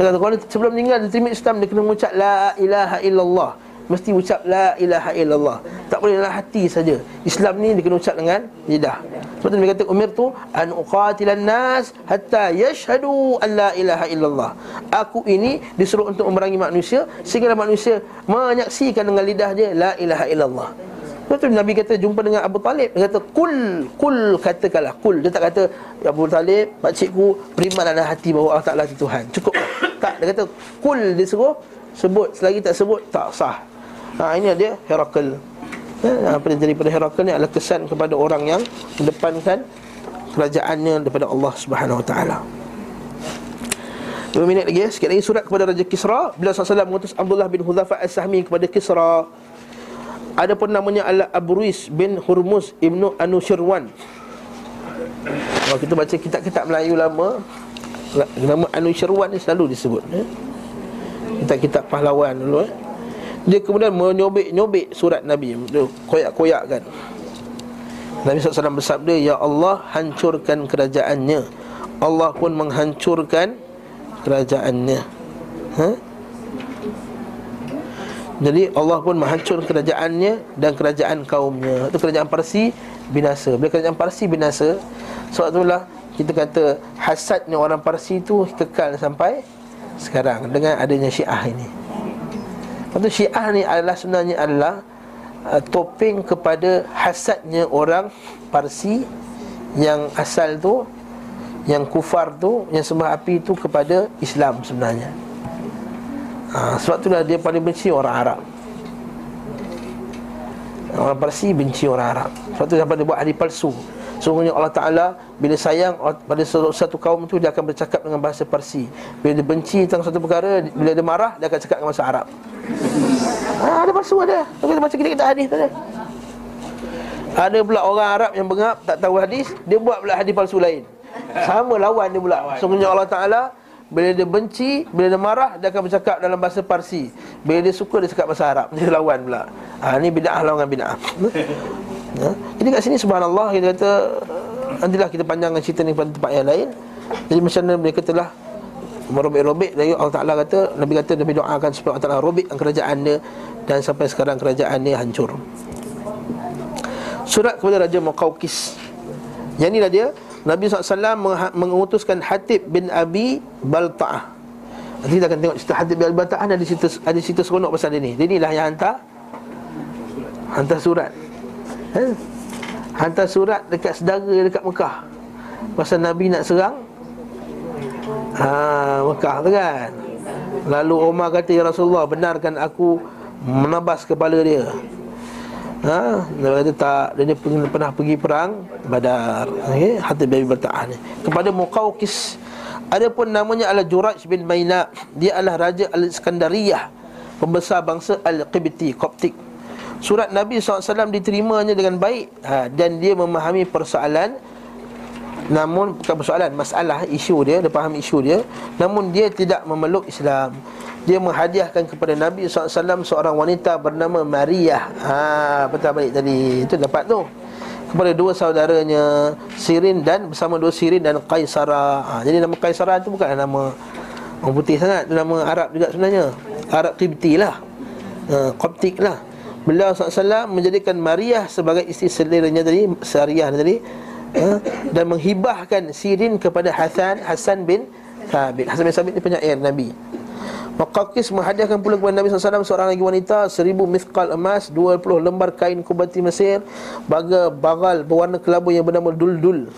Dia kata kalau sebelum meninggal dia terima Islam dia kena mengucap la ilaha illallah mesti ucap la ilaha illallah. Tak boleh dalam hati saja. Islam ni dia kena ucap dengan lidah. Sebab tu dia kata umir tu an uqatilan nas hatta yashhadu an la ilaha illallah. Aku ini disuruh untuk memerangi manusia sehingga manusia menyaksikan dengan lidah dia la ilaha illallah. Lepas tu Nabi kata jumpa dengan Abu Talib Dia kata kul, kul katakanlah Kul, dia tak kata ya Abu Talib, pakcikku Beriman dalam hati bahawa Allah Ta'ala itu Tuhan Cukup tak, dia kata kul dia suruh Sebut, selagi tak sebut, tak sah Ha, ini dia Herakl. Ya, apa yang daripada Herakl ni adalah kesan kepada orang yang mendepankan kerajaannya daripada Allah Subhanahu Taala. Dua minit lagi ya. Sikit lagi surat kepada Raja Kisra Bila SAW mengutus Abdullah bin Hudhafa As-Sahmi kepada Kisra Ada pun namanya Allah Abruis bin Hurmuz Ibnu Anushirwan Kalau kita baca kitab-kitab Melayu lama Nama Anushirwan ni selalu disebut ya. Kitab-kitab pahlawan dulu eh dia kemudian menyobek-nyobek surat Nabi. Dia koyak-koyakkan Nabi SAW bersabda Ya Allah hancurkan kerajaannya. Allah pun menghancurkan kerajaannya. Ha? Jadi Allah pun menghancur kerajaannya dan kerajaan kaumnya. Itu kerajaan Parsi binasa. Bila kerajaan Parsi binasa Sebab itulah kita kata hasadnya orang Parsi itu kekal sampai sekarang Dengan adanya syiah ini Tu syiah ni adalah sebenarnya adalah uh, Topeng kepada hasadnya orang Parsi Yang asal tu Yang kufar tu Yang sembah api tu kepada Islam sebenarnya. Ha, Sebab itulah dia paling benci orang Arab. Orang Parsi benci orang Arab. Sebab tu sampai dia buat hadis palsu Sungguhnya Allah Ta'ala Bila sayang pada satu kaum tu Dia akan bercakap dengan bahasa Parsi. Bila dia benci tentang satu perkara Bila dia marah Dia akan cakap dengan bahasa Arab. Ha, Ada palsu ada. Kita baca kita-kita hadis tu ada. Ada pula orang Arab yang bengap Tak tahu hadis Dia buat pula hadis palsu lain. Sama lawan dia pula. Sungguhnya Allah Ta'ala bila dia benci, bila dia marah Dia akan bercakap dalam bahasa Parsi. Bila dia suka, dia cakap bahasa Arab. Dia lawan pula. Ha, Ini bid'ah lawan bid'ah ha? Jadi kat sini subhanallah Kita kata Nantilah kita panjangkan cerita ni pada tempat yang lain. Jadi macam mana mereka telah Merobek-robek Dari Allah Ta'ala kata Nabi kata Nabi doakan supaya Allah Ta'ala robek kerajaan dia Dan sampai sekarang kerajaan dia hancur. Surat kepada Raja Muqawqis Yang inilah dia Nabi SAW mengutuskan Hatib bin Abi Balta'ah. Nanti kita akan tengok cerita Hatib bin Abi Balta'ah Ada cerita, ada cerita seronok pasal dia ni. Dia inilah yang hantar Hantar surat eh? Hantar surat dekat sedara dekat Mekah Pasal Nabi nak serang ha, Mekah tu kan Lalu Umar kata Ya Rasulullah benarkan aku Menabas kepala dia Ha, dia kata tak dia, dia pernah, pernah pergi perang Badar. Okey, Hatib bin Bata'ah ni. Kepada Muqawqis Adapun namanya adalah Juraj bin Maina. Dia adalah raja Al-Iskandariyah, pembesar bangsa Al-Qibti, Koptik. Surat Nabi SAW diterimanya dengan baik ha, dan dia memahami persoalan namun bukan persoalan masalah isu dia dia faham isu dia namun dia tidak memeluk Islam dia menghadiahkan kepada Nabi SAW seorang wanita bernama Maria. Ha, betul balik tadi. Itu dapat tu. Kepada dua saudaranya Sirin dan bersama dua Sirin dan Qaisara. Ha, jadi nama Qaisara itu bukan nama orang putih sangat. Nama Arab juga sebenarnya. Arab Qibti lah. Ha, Qibtik lah. Beliau SAW menjadikan Maria sebagai isteri seliranya tadi. Syariah tadi. Ha, dan menghibahkan Sirin kepada Hasan Hasan bin Thabit. Hasan bin Thabit ni penyair Nabi. Maqaqis menghadiahkan pula kepada Nabi SAW seorang lagi wanita seribu mithqal emas 20 lembar kain kubati Mesir baga bagal berwarna kelabu yang bernama dul-dul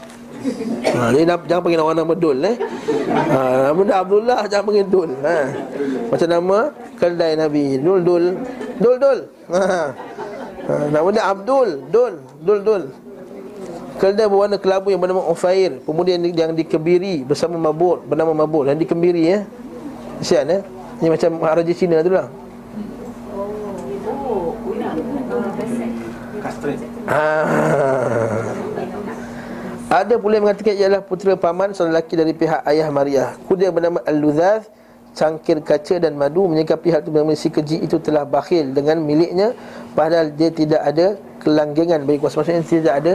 ha, jadi jangan panggil nama nama dul eh. Ha, nama Abdullah jangan panggil dul. Ha. Macam nama kedai Nabi dul dul dul dul. Ha. ha. nama dia Abdul dul dul dul. Kedai berwarna kelabu yang bernama Ufair Kemudian yang dikebiri bersama mabur Bernama mabur Yang dikebiri ya Kesian ya ini macam Maharaja Cina tu lah ah. Ada pula yang mengatakan ia adalah putera paman seorang lelaki dari pihak ayah Maria. Kuda yang bernama Al-Ludzaz, cangkir kaca dan madu menyikapi hal itu bernama si keji itu telah bakhil dengan miliknya padahal dia tidak ada kelanggengan bagi kuasa. Maksudnya tidak ada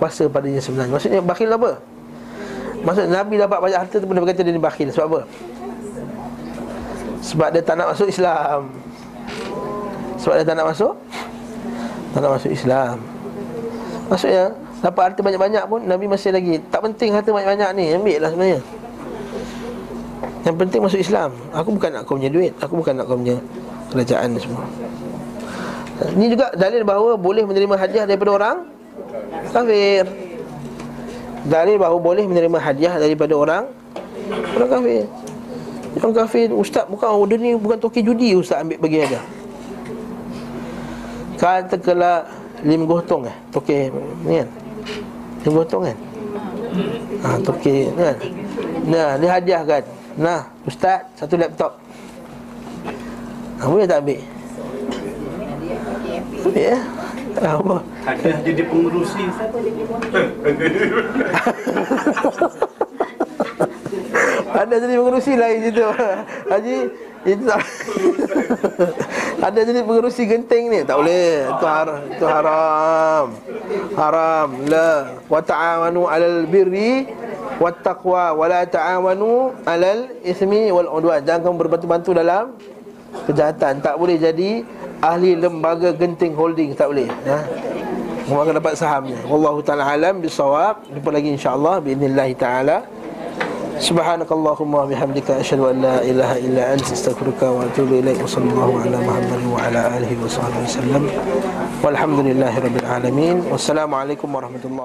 kuasa padanya sebenarnya. Maksudnya bakhil apa? Maksudnya Nabi dapat banyak harta tu pun dia berkata dia ni bakhil. Sebab apa? Sebab dia tak nak masuk Islam Sebab dia tak nak masuk Tak nak masuk Islam Maksudnya Dapat harta banyak-banyak pun Nabi masih lagi Tak penting harta banyak-banyak ni Ambil lah sebenarnya Yang penting masuk Islam. Aku bukan nak kau punya duit. Aku bukan nak kau punya Kerajaan semua. Ini juga dalil bahawa Boleh menerima hadiah daripada orang Kafir. Dalil bahawa boleh menerima hadiah Daripada orang Orang kafir. Orang kafir Ustaz bukan Dia ni bukan toki judi Ustaz ambil bagi ada Katakanlah Lim gotong eh Toki ni kan? Lim gotong kan? Ha, Toki ni kan? Nah dia hadiah kan Nah Ustaz Satu laptop. Ha, Boleh tak ambil? Ambil ya. Apa? Ada dia pengurusi Ada jadi pengerusi lain situ Haji itu tak Ada jenis pengerusi genting ni. Tak boleh. Itu, har- itu haram. Haram. La. Wa ta'awanu alal birri Wa taqwa. Wa la ta'awanu alal ismi wal udwan. Jangan kamu berbantu-bantu dalam Kejahatan. Tak boleh jadi Ahli lembaga genting holding. Tak boleh. Ha? Kamu akan dapat sahamnya. Wallahu ta'ala alam. Bisawab. Jumpa lagi insyaAllah. Bi'inillahi ta'ala ta'ala. Subhanakallahumma bihamdika asyhadu an la ilaha illa anta astaghfiruka wa atubu ilaik. Wa sallallahu ala Muhammadin wa ala alihi wa sahbihi wasallam. Walhamdulillahirabbil alamin. Wassalamualaikum warahmatullahi